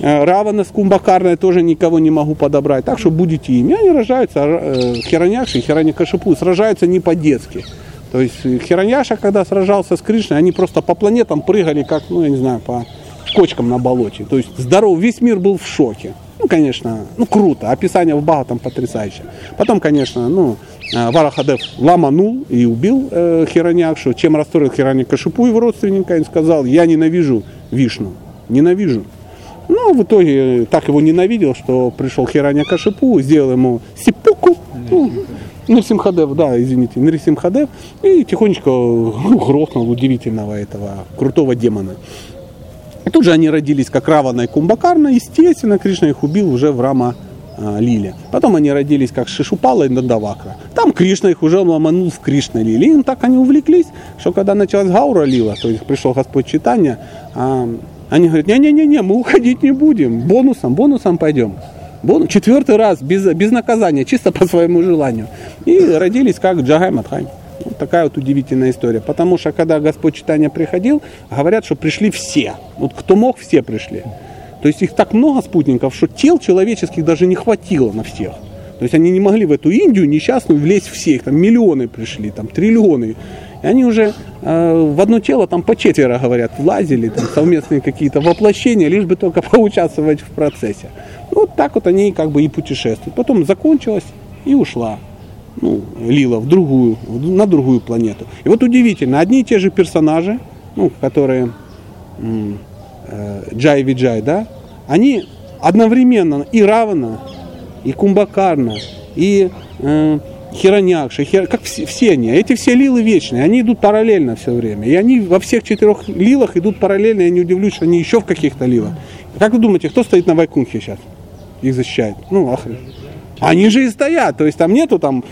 Э, Равана с Кумбакарной тоже никого не могу подобрать. Так что будете ими. Они рожаются, э, Хиранякши и Хиранякашипу сражаются не по-детски. То есть э, Хираньяша, когда сражался с Кришной, они просто по планетам прыгали, как, ну, я не знаю, по кочкам на болоте. То есть здоров, весь мир был в шоке. Ну, конечно, ну круто, описание в Бага там потрясающее. Потом, конечно, ну, э, Варахадев ломанул и убил э, Хираньякшу, чем расстроил Хираньякашипу его родственника, и сказал, я ненавижу Вишну, ненавижу. Ну, в итоге так его ненавидел, что пришел Хираньякашипу, сделал ему сипуку, ну, Нрисимхадев, да, извините, Нрисимхадев, и тихонечко ну, грохнул удивительного этого крутого демона. Тут же они родились как Равана и Кумбакарна, естественно, Кришна их убил уже в Рама а, Лиле. Потом они родились как Шишупала и Надавакра. Там Кришна их уже ломанул в Кришна Лиле. Им так они увлеклись, что когда началась Гаура Лила, то есть пришел Господь Читания, а, они говорят, не-не-не, мы уходить не будем, бонусом, бонусом пойдем. Четвертый раз, без, без наказания, чисто по своему желанию. И родились как Джагай Матхай. Такая вот удивительная история. Потому что когда Господь Читания приходил, говорят, что пришли все. Вот кто мог, все пришли. То есть их так много спутников, что тел человеческих даже не хватило на всех. То есть они не могли в эту Индию несчастную влезть всех. Там миллионы пришли, там триллионы. И они уже э, в одно тело там по четверо, говорят, влазили, там совместные какие-то воплощения, лишь бы только поучаствовать в процессе. Ну, вот так вот они как бы и путешествуют. Потом закончилась и ушла. Ну, Лила в другую, на другую планету. И вот удивительно, одни и те же персонажи, ну, которые э, Джай Виджай, да, они одновременно и Равана, и Кумбакарна, и э, Хиронякша, хер... как все, все они. Эти все лилы вечные, они идут параллельно все время. И они во всех четырех лилах идут параллельно, я не удивлюсь, что они еще в каких-то лилах. Как вы думаете, кто стоит на Вайкунхе сейчас? Их защищает. Ну, охрен. Они же и стоят, то есть там нету там,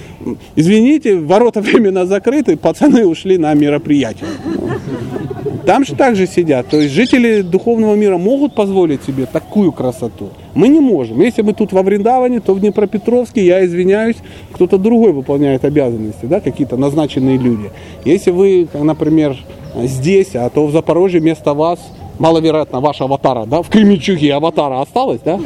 извините, ворота временно закрыты, пацаны ушли на мероприятие. Там же также сидят. То есть жители духовного мира могут позволить себе такую красоту. Мы не можем. Если мы тут во Вриндаване, то в Днепропетровске, я извиняюсь, кто-то другой выполняет обязанности, да, какие-то назначенные люди. Если вы, например, здесь, а то в Запорожье вместо вас маловероятно, ваша аватара, да, в Кременчуге аватара осталась, да?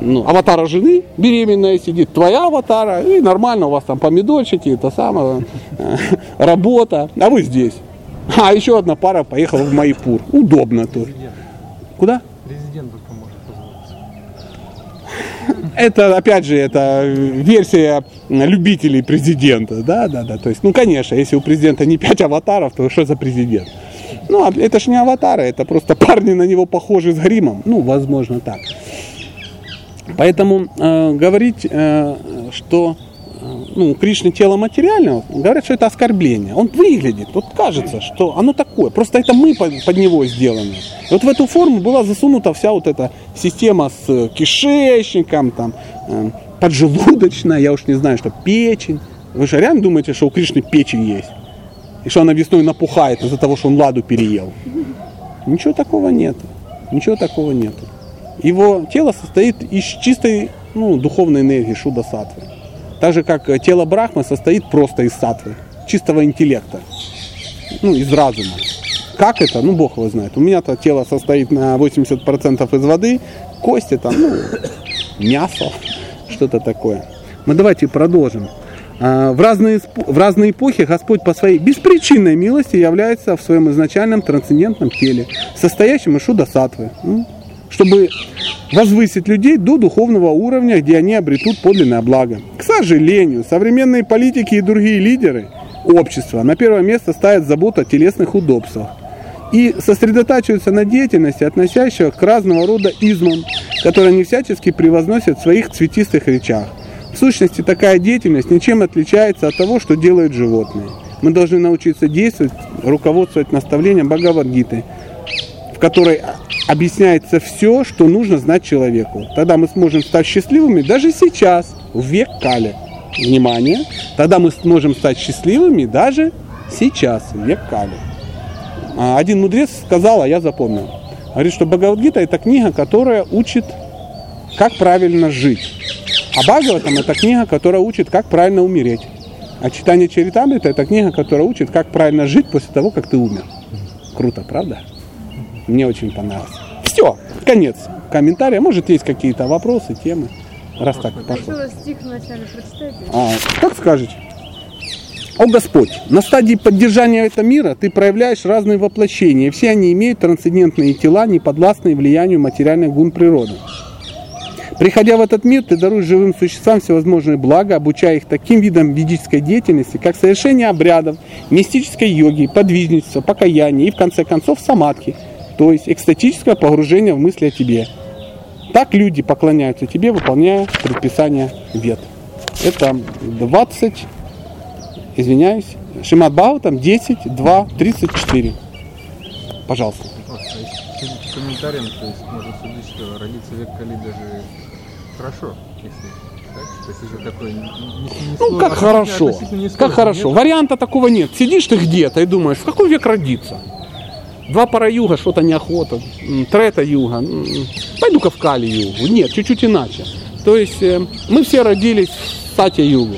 Ну, аватара жены беременная сидит, твоя аватара, и нормально у вас там помидорчики, это самое, э, работа, а вы здесь. А еще одна пара поехала в Майпур. Удобно тоже. Куда? Президент только может позволить. Это, опять же, это версия любителей президента. Да, да, да. То есть, ну, конечно, если у президента не пять аватаров, то что за президент? Ну, а это ж не аватары, это просто парни на него похожи с гримом. Ну, возможно, так. Поэтому э, говорить, э, что ну, Кришны тело материального, говорят, что это оскорбление. Он выглядит, вот кажется, что оно такое. Просто это мы под, под него сделаны. И вот в эту форму была засунута вся вот эта система с кишечником, там, э, поджелудочная, я уж не знаю, что печень. Вы же реально думаете, что у Кришны печень есть? И что она весной напухает из-за того, что он ладу переел? Ничего такого нет. Ничего такого нет. Его тело состоит из чистой ну, духовной энергии Шуда Сатвы. Так же, как тело Брахмы состоит просто из сатвы, чистого интеллекта, ну, из разума. Как это? Ну, Бог его знает. У меня-то тело состоит на 80% из воды, кости там, ну, мясо, что-то такое. Мы давайте продолжим. А, в разные, в разные эпохи Господь по своей беспричинной милости является в своем изначальном трансцендентном теле, состоящем из шуда сатвы чтобы возвысить людей до духовного уровня, где они обретут подлинное благо. К сожалению, современные политики и другие лидеры общества на первое место ставят заботу о телесных удобствах и сосредотачиваются на деятельности, относящейся к разного рода измам, которые они всячески превозносят в своих цветистых речах. В сущности, такая деятельность ничем отличается от того, что делают животные. Мы должны научиться действовать, руководствовать наставлением Бхагавадгиты, в которой объясняется все, что нужно знать человеку. Тогда мы сможем стать счастливыми даже сейчас, в век Кали. Внимание! Тогда мы сможем стать счастливыми даже сейчас, в век Кали. А один мудрец сказал, а я запомнил. Говорит, что Бхагавадгита это книга, которая учит, как правильно жить. А Бхагаватам это книга, которая учит, как правильно умереть. А читание Чаритамрита это книга, которая учит, как правильно жить после того, как ты умер. Круто, правда? Мне очень понравилось. Все, конец комментария. Может, есть какие-то вопросы, темы. Раз так пошло. стих вначале. А, как скажете? О Господь, на стадии поддержания этого мира ты проявляешь разные воплощения, все они имеют трансцендентные тела, не подвластные влиянию материальных гун природы. Приходя в этот мир, ты даруешь живым существам всевозможные блага, обучая их таким видам ведической деятельности, как совершение обрядов, мистической йоги, подвижничество, покаяние и, в конце концов, самадхи – то есть экстатическое погружение в мысли о тебе. Так люди поклоняются тебе, выполняя предписания вет. Это 20 Извиняюсь. Шимат Бхагаватам 10, 2, 34. Пожалуйста. Комментариям, то есть можно судить, что родиться в век Кали даже хорошо, если так? То есть это такое не, не- не Ну, как хорошо. Как хорошо. нет? Варианта такого нет. Сидишь ты где-то и думаешь, в какой век родиться? Два пара юга, что-то неохота. Трета юга. Пойду-ка в Кали югу. Нет, чуть-чуть иначе. То есть э, мы все родились в Сатя югу,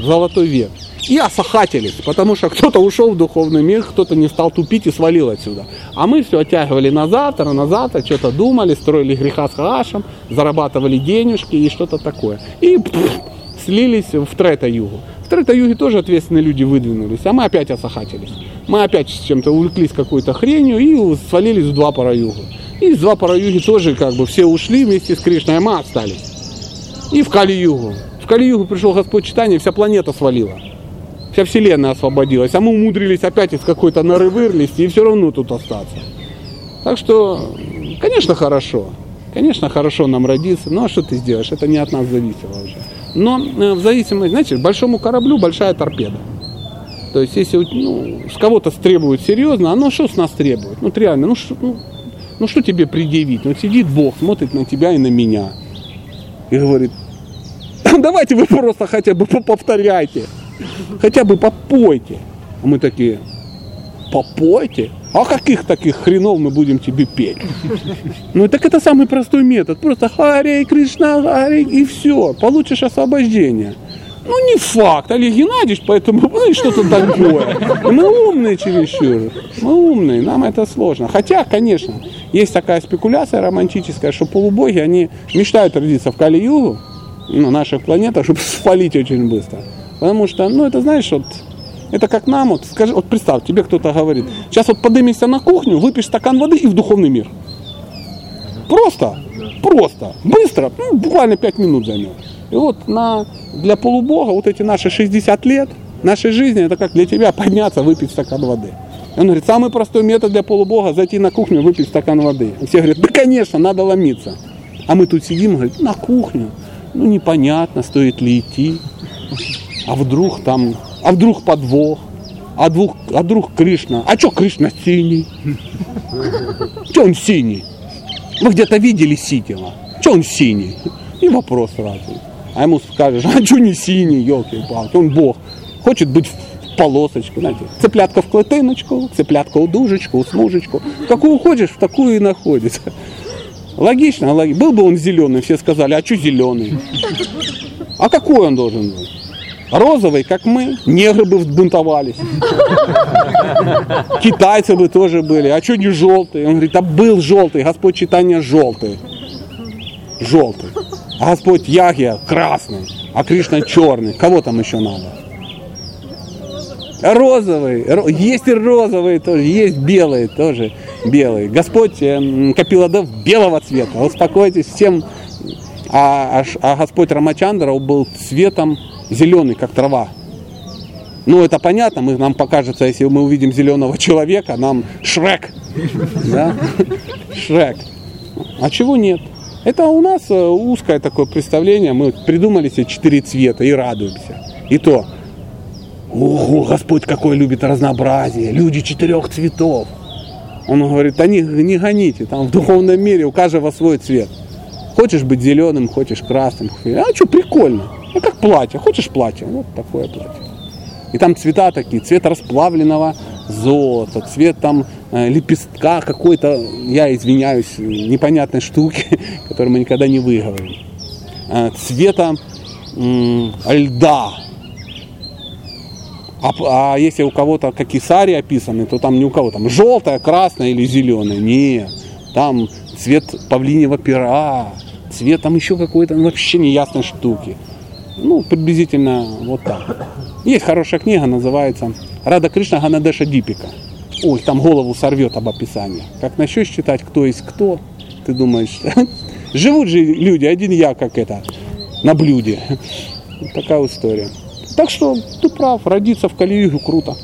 в золотой век. И осахатились, потому что кто-то ушел в духовный мир, кто-то не стал тупить и свалил отсюда. А мы все оттягивали на завтра, на завтра, что-то думали, строили греха с хашем, зарабатывали денежки и что-то такое. И пф, слились в Трета-Югу. В Трета-Юге тоже ответственные люди выдвинулись, а мы опять осахатились. Мы опять с чем-то увлеклись какой-то хренью и свалились в два пара-югу. И из два пара-юги тоже как бы все ушли вместе с Кришной, а мы остались. И в Кали-Югу. В Кали-Югу пришел Господь Читания, вся планета свалила. Вся вселенная освободилась, а мы умудрились опять из какой-то норы вылезти и все равно тут остаться. Так что, конечно, хорошо. Конечно, хорошо нам родиться. Ну, а что ты сделаешь? Это не от нас зависело уже. Но э, в зависимости, знаете, большому кораблю большая торпеда. То есть, если ну, с кого-то требуют серьезно, а ну что с нас требует? Ну, реально, ну что, ну, ну, что тебе предъявить? Ну, сидит Бог, смотрит на тебя и на меня. И говорит, давайте вы просто хотя бы повторяйте. Хотя бы попойте. А мы такие, попойте? А каких таких хренов мы будем тебе петь? Ну так это самый простой метод. Просто Харе Кришна, Харе и все. Получишь освобождение. Ну не факт, Олег Геннадьевич, поэтому ну, и что-то такое. Мы умные чересчур. Мы умные, нам это сложно. Хотя, конечно, есть такая спекуляция романтическая, что полубоги, они мечтают родиться в Кали-Югу, на наших планетах, чтобы спалить очень быстро. Потому что, ну это знаешь, вот это как нам, вот, скажи, вот представь, тебе кто-то говорит, сейчас вот поднимешься на кухню, выпьешь стакан воды и в духовный мир. Просто, просто, быстро, ну, буквально 5 минут займет. И вот на, для полубога вот эти наши 60 лет нашей жизни, это как для тебя подняться, выпить стакан воды. И он говорит, самый простой метод для полубога зайти на кухню, выпить стакан воды. И все говорят, да конечно, надо ломиться. А мы тут сидим, говорит, на кухню, ну непонятно, стоит ли идти. А вдруг там, а вдруг подвох, а вдруг, а вдруг Кришна, а что Кришна синий? Че он синий? Вы где-то видели синего? Че он синий? И вопрос сразу. А ему скажешь, а что не синий, елки-палки, он бог. Хочет быть в полосочку, знаете. Цыплятка в клетыночку, цыплятка у дужечку, у смужечку. Какую хочешь, в такую и находится. Логично, логично. Был бы он зеленый, все сказали, а что зеленый? А какой он должен быть? Розовый, как мы, негры бы взбунтовались. Китайцы бы тоже были. А что не желтый? Он говорит, а был желтый, Господь читания желтый. Желтый. А Господь Ягия красный, а Кришна черный. Кого там еще надо? Розовый. Ро- Есть и розовые тоже, есть белые тоже. Белые. Господь эм, Капиладев белого цвета. Успокойтесь всем. А, а а Господь Рамачандра был цветом зеленый, как трава. Ну, это понятно, мы, нам покажется, если мы увидим зеленого человека, нам Шрек. Да? Шрек. А чего нет? Это у нас э, узкое такое представление, мы придумали себе четыре цвета и радуемся. И то, ого, Господь какой любит разнообразие, люди четырех цветов. Он говорит, да не, не гоните, там в духовном мире у каждого свой цвет. Хочешь быть зеленым, хочешь красным. А что, прикольно. Ну, как платье. Хочешь платье? Вот такое платье. И там цвета такие, цвет расплавленного золота, цвет там э, лепестка какой-то, я извиняюсь, непонятной штуки, которую мы никогда не выговорим. Э, цвета м, льда. А, а если у кого-то как сари описаны, то там не у кого там желтое, красное или зеленое. Нет. Там цвет павлиньего пера, цвет там еще какой-то ну, вообще неясной штуки. Ну, приблизительно вот так. Есть хорошая книга, называется Рада Кришна Ганадеша Дипика. Ой, там голову сорвет об описании. Как начнешь читать, кто есть кто, ты думаешь, живут же люди, один я как это, на блюде. Такая история. Так что ты прав, родиться в Калиюгу круто.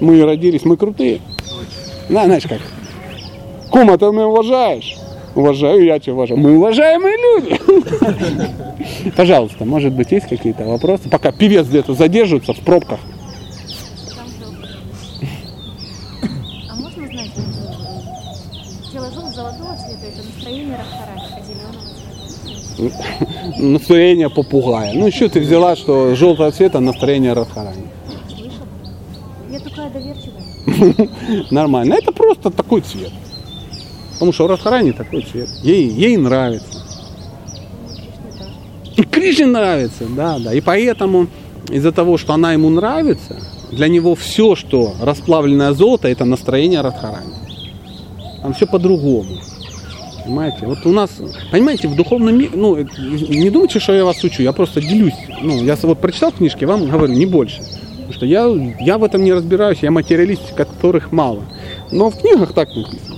Мы родились, мы крутые. На, знаешь как, кума, ты меня уважаешь? уважаю, я тебя уважаю. Мы уважаемые люди. Пожалуйста, может быть, есть какие-то вопросы? Пока певец где-то задерживается в пробках. А можно знать, золотого цвета, это настроение рахарака, зеленого цвета? Настроение попугая. Ну, еще ты взяла, что желтого цвета настроение рахарака. Я такая доверчивая. Нормально. Это просто такой цвет. Потому что Радхарани такой цвет. Ей, ей нравится. И Кришне нравится, да, да. И поэтому из-за того, что она ему нравится, для него все, что расплавленное золото, это настроение Радхарани. Там все по-другому. Понимаете? Вот у нас, понимаете, в духовном мире, ну, не думайте, что я вас учу, я просто делюсь. Ну, я вот прочитал книжки, вам говорю, не больше. Потому что я, я в этом не разбираюсь, я материалист, которых мало. Но в книгах так написано.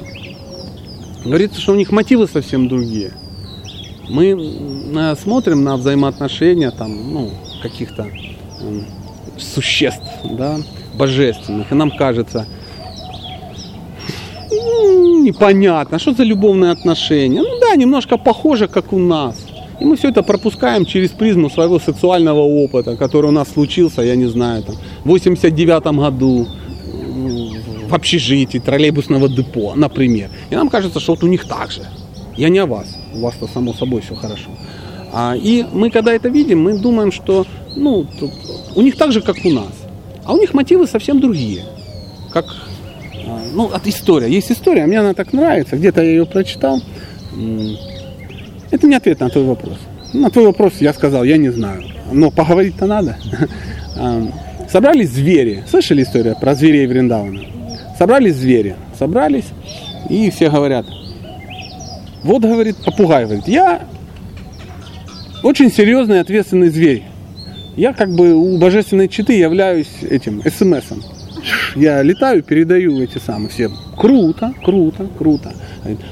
Говорится, что у них мотивы совсем другие. Мы смотрим на взаимоотношения там, ну, каких-то существ, да, божественных, и нам кажется, непонятно, что за любовные отношения. Ну да, немножко похоже, как у нас. И мы все это пропускаем через призму своего сексуального опыта, который у нас случился, я не знаю, там, в 89 году в общежитии троллейбусного депо, например. И нам кажется, что вот у них так же. Я не о вас, у вас-то само собой все хорошо. А, и мы, когда это видим, мы думаем, что ну, тут у них так же, как у нас. А у них мотивы совсем другие. Как, а, ну, от история. Есть история, мне она так нравится, где-то я ее прочитал. Это не ответ на твой вопрос. На твой вопрос я сказал, я не знаю. Но поговорить-то надо. Собрались звери. Слышали историю про зверей Вриндавана? Собрались звери. Собрались, и все говорят, вот, говорит, попугай, говорит, я очень серьезный ответственный зверь. Я как бы у божественной читы являюсь этим СМСом. Я летаю, передаю эти самые все. Круто, круто, круто.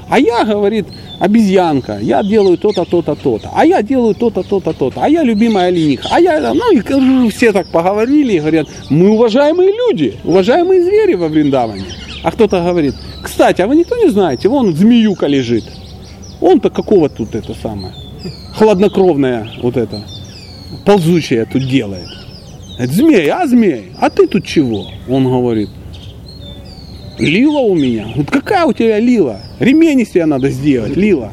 А я, говорит, обезьянка, я делаю то-то, то-то, то-то. А я делаю то-то, то-то, то-то. А я любимая олениха. А я, ну и все так поговорили и говорят, мы уважаемые люди, уважаемые звери во Вриндаване. А кто-то говорит, кстати, а вы никто не знаете, вон змеюка лежит. Он-то какого тут это самое? Хладнокровная вот это, ползучая тут делает. Змей, а змей, а ты тут чего? Он говорит, лила у меня. Вот какая у тебя лила? Ремень из надо сделать, лила.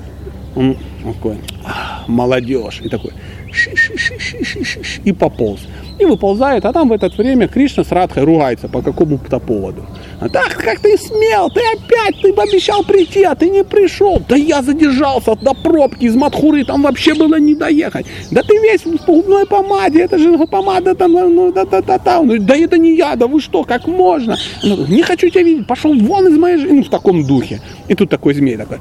Он такой, «А, молодежь. И такой, ши-ши-ши-ши-ши-ши, и пополз. И выползает, а там в это время Кришна с Радхой ругается по какому-то поводу. А так, как ты смел, ты опять, ты обещал прийти, а ты не пришел. Да я задержался до пробки из Матхуры, там вообще было не доехать. Да ты весь в губной помаде, это же помада там, ну, да, да, да, да. Он говорит, да это не я, да вы что, как можно? Говорит, не хочу тебя видеть, пошел вон из моей жизни, ну, в таком духе. И тут такой змей такой,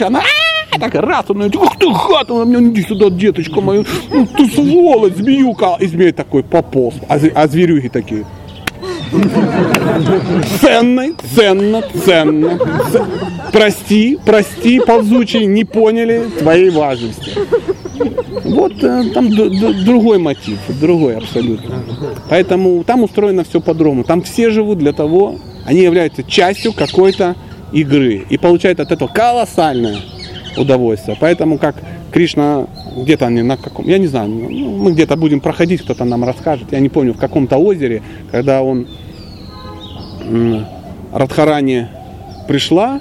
она «А!» так раз, он говорит, ух ты, гад, он мне иди сюда, деточка моя, ну, ты сволочь, змеюка. И змей такой пополз, а, а зверюги такие, ценный, ценно, ценно. Прости, прости, ползучий, не поняли твоей важности. Вот э, там другой мотив, другой абсолютно. Поэтому там устроено все по-другому. Там все живут для того, они являются частью какой-то игры и получают от этого колоссальное удовольствие. Поэтому как Кришна где-то они на каком, я не знаю, ну, мы где-то будем проходить, кто-то нам расскажет, я не помню, в каком-то озере, когда он Радхарани пришла,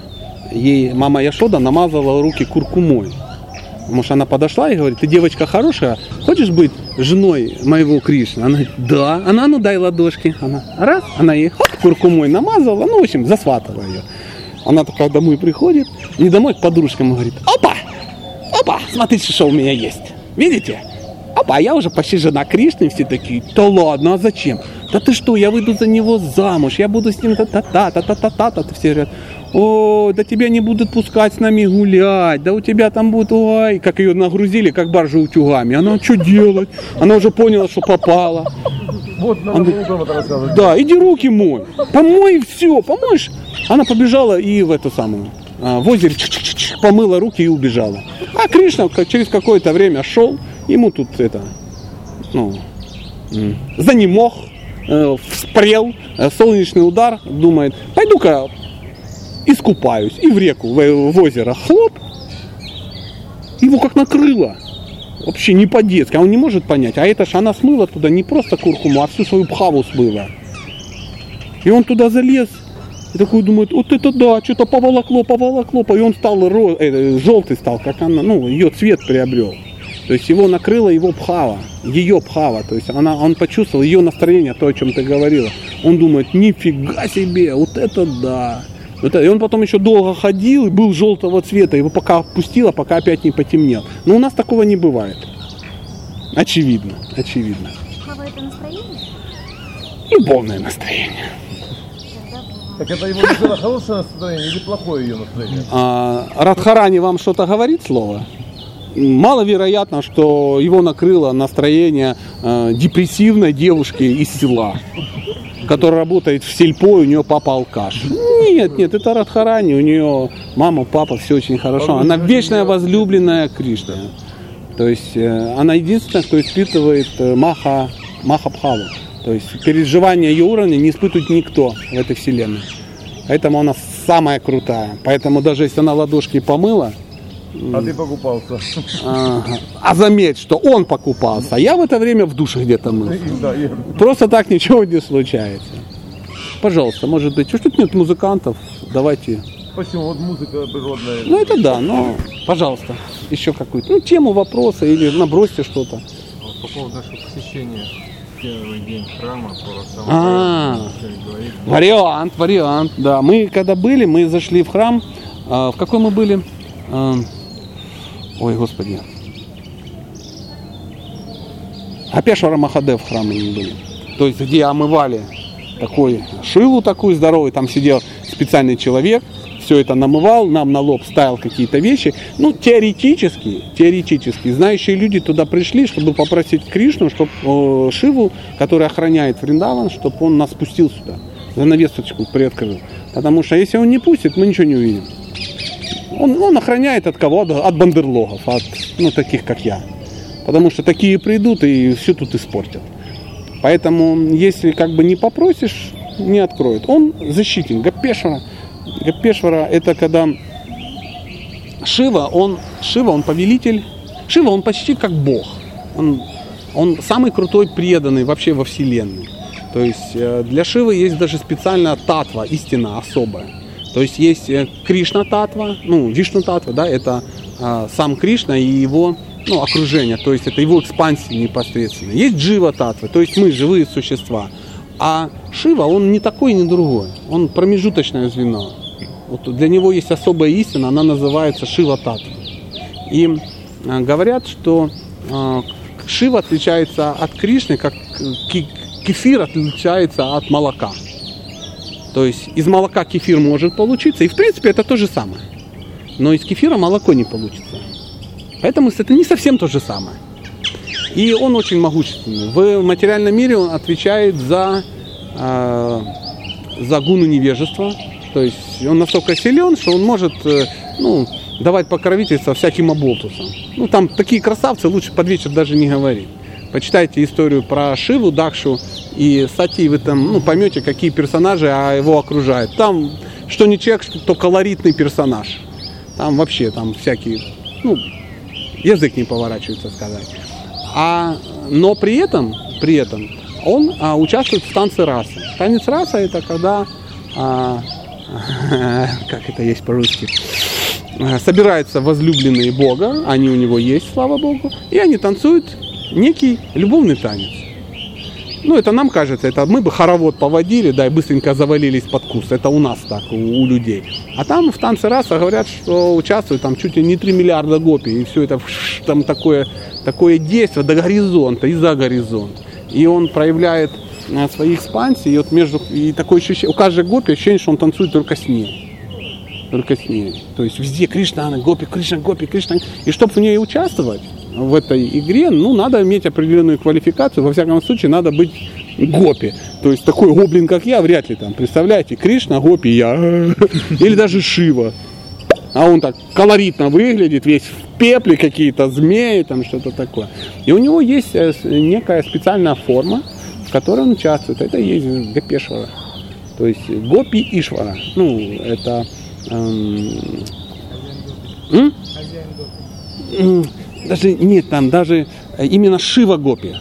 ей мама Яшода намазала руки куркумой. Потому что она подошла и говорит, ты девочка хорошая, хочешь быть женой моего Кришны? Она говорит, да. Она, ну дай ладошки. Она, раз, она ей хоп, куркумой намазала, ну, в общем, засватала ее. Она такая домой приходит, не домой, к подружкам, и говорит, опа, опа, смотрите, что у меня есть. Видите? Опа, а я уже почти жена Кришны, все такие, да ладно, а зачем? Да ты что, я выйду за него замуж, я буду с ним та-та-та, та-та-та-та, все говорят, о, да тебя не будут пускать с нами гулять, да у тебя там будет, ой, как ее нагрузили, как баржу утюгами. Она что делать? Она уже поняла, что попала. Вот надо было утром это рассказывать. Да, иди руки мой. Помой все, помоешь. Она побежала и в эту самую, а, в озере чик-чик-чик, помыла руки и убежала. А Кришна через какое-то время шел, ему тут это, ну, занемог, э, вспрел, э, солнечный удар, думает, пойду-ка искупаюсь. И в реку, в, в озеро, хлоп, его как накрыло. Вообще не по-детски, а он не может понять. А это ж она смыла туда не просто куркуму, а всю свою пхаву смыла. И он туда залез, И такой думает, вот это да, что-то поволокло, поволокло, и он стал ро- э, желтый стал, как она, ну, ее цвет приобрел. То есть его накрыло его пхава, ее пхава. То есть она, он почувствовал ее настроение, то, о чем ты говорила. Он думает, нифига себе, вот это да. Это- И он потом еще долго ходил и был желтого цвета, его пока отпустило, пока опять не потемнел. Но у нас такого не бывает. Очевидно, очевидно. Хава это настроение? Любовное настроение. Так это его было хорошее настроение или плохое ее настроение? А, Радхарани вам что-то говорит слово? Маловероятно, что его накрыло настроение э, депрессивной девушки из села, которая работает в сельпо, у нее папа алкаш. Нет, нет, это Радхарани, у нее мама, папа, все очень хорошо. Она вечная возлюбленная Кришна. То есть э, она единственная, кто испытывает э, маха, махабхаву. То есть переживания ее уровня не испытывает никто в этой вселенной. Поэтому она самая крутая. Поэтому даже если она ладошки помыла, А ты покупался. ага, а заметь, что он покупался, а я в это время в душе где-то мыл. Да, Просто так ничего не случается. Пожалуйста, может быть, что тут нет музыкантов, давайте. Почему? Вот музыка природная. Ну это да, но, пожалуйста, еще какую-то ну, тему вопроса или набросьте что-то. Вот По поводу нашего посещения в первый день храма, по А. Вариант, вариант, да. Мы когда были, мы зашли в храм. А, в какой мы были? А, ой, господи. Апешвара Махадев храм мы не были. То есть, где омывали такой шилу такую здоровую, там сидел специальный человек, все это намывал, нам на лоб ставил какие-то вещи. Ну, теоретически, теоретически, знающие люди туда пришли, чтобы попросить Кришну, чтобы Шиву, который охраняет Вриндаван, чтобы он нас пустил сюда, занавесочку приоткрыл. Потому что если он не пустит, мы ничего не увидим. Он, он охраняет от кого? От, бандерлогов, от ну, таких, как я. Потому что такие придут и все тут испортят. Поэтому, если как бы не попросишь, не откроют. Он защитник. Гапешвара. Гапешвара это когда Шива, он, Шива, он повелитель. Шива, он почти как Бог. Он, он самый крутой преданный вообще во Вселенной. То есть э, для Шивы есть даже специальная татва, истина особая. То есть есть э, Кришна татва, ну, Вишну татва, да, это э, сам Кришна и его ну, окружение, то есть это его экспансия непосредственно. Есть Джива татва, то есть мы живые существа. А Шива, он не такой, не другой. Он промежуточное звено. Вот для него есть особая истина, она называется Шива татва. И э, говорят, что э, Шива отличается от Кришны, как кефир отличается от молока. То есть из молока кефир может получиться, и в принципе это то же самое. Но из кефира молоко не получится. Поэтому это не совсем то же самое. И он очень могущественный. В материальном мире он отвечает за, э, за гуну невежества. То есть он настолько силен, что он может э, ну, давать покровительство всяким оболтусам. Ну там такие красавцы, лучше под вечер даже не говорить. Почитайте историю про Шиву, Дакшу и Сати, вы там ну, поймете, какие персонажи а его окружают. Там что не человек, то колоритный персонаж. Там вообще там всякие, ну, язык не поворачивается сказать. А, но при этом, при этом он а, участвует в танце расы. Танец раса это когда, а, как это есть по-русски, собираются возлюбленные Бога, они у него есть, слава Богу, и они танцуют некий любовный танец. Ну, это нам кажется, это мы бы хоровод поводили, да, и быстренько завалились под курс. Это у нас так, у, у людей. А там в танце раса говорят, что участвуют там чуть ли не 3 миллиарда гопий. И все это там такое, такое действие до горизонта и за горизонт. И он проявляет э, свои экспансии, и вот между, и такое ощущение, у каждой гопи ощущение, что он танцует только с ней. Только с ней. То есть везде Кришна, она гопи, Кришна, гопи, Кришна. И чтобы в ней участвовать, в этой игре, ну, надо иметь определенную квалификацию, во всяком случае, надо быть гопи. То есть такой гоблин, как я, вряд ли там, представляете, Кришна, гопи, я. Или даже Шива. А он так колоритно выглядит, весь в пепле, какие-то змеи, там что-то такое. И у него есть э, некая специальная форма, в которой он участвует. Это есть Гапешвара. То есть Гопи Ишвара. Ну, это... эм, Даже нет, там даже э, именно Шива Гопи.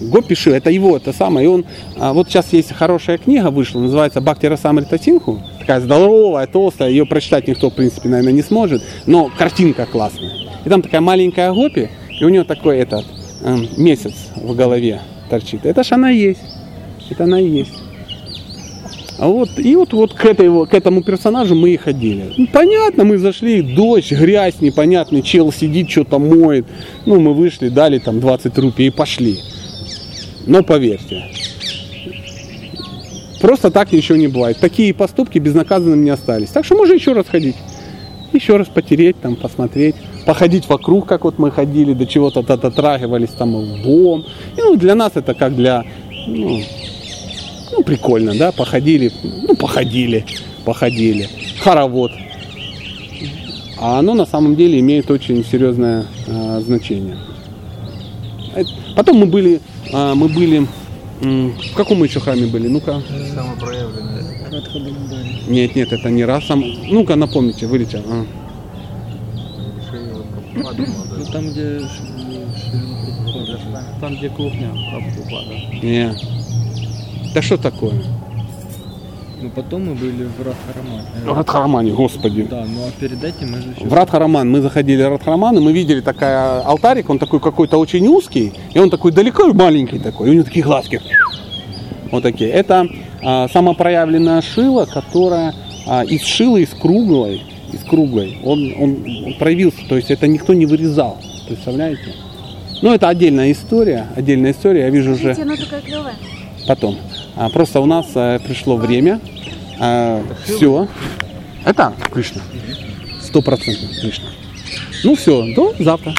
Гопи Шива, это его, это самое. И он, а, вот сейчас есть хорошая книга вышла, называется Бхакти Расамрита Синху, такая здоровая, толстая, ее прочитать никто, в принципе, наверное, не сможет, но картинка классная. И там такая маленькая гопи, и у нее такой этот эм, месяц в голове торчит. Это ж она есть. Это она есть. А вот, и вот, вот к, этой, к этому персонажу мы и ходили. Ну, понятно, мы зашли, дождь, грязь непонятный, чел сидит, что-то моет. Ну, мы вышли, дали там 20 рупий и пошли. Но поверьте, просто так ничего не бывает. Такие поступки безнаказанными не остались. Так что можно еще раз ходить. Еще раз потереть, там, посмотреть, походить вокруг, как вот мы ходили, до чего-то дотрагивались там лбом. И, ну, для нас это как для, ну, ну, прикольно, да, походили, ну, походили, походили. Хоровод. А оно на самом деле имеет очень серьезное э, значение. Потом мы были, а, мы были, м, в каком мы еще храме были? Ну-ка. Самопроявленное. Нет, нет, это не раз. Сам... Ну-ка, напомните, вылетел. А. Ну там, где. Там, где кухня. Не. Да что такое? Ну потом мы были в Радхарамане. В Радхарамане, господи. Да, ну а перед этим мы же еще... В Радхараман, мы заходили в Радхараман, и мы видели такая алтарик, он такой какой-то очень узкий, и он такой далеко и маленький такой, и у него такие глазки. Вот такие. Это а, самопроявленная шила, которая а, из шилы, из круглой, из круглой, он, он, он проявился, то есть это никто не вырезал, представляете? Ну, это отдельная история, отдельная история, я вижу уже Смотрите, она такая клевая. потом. А, просто у нас э, пришло время. все. Это Кришна. Сто процентов Кришна. Ну все, до завтра.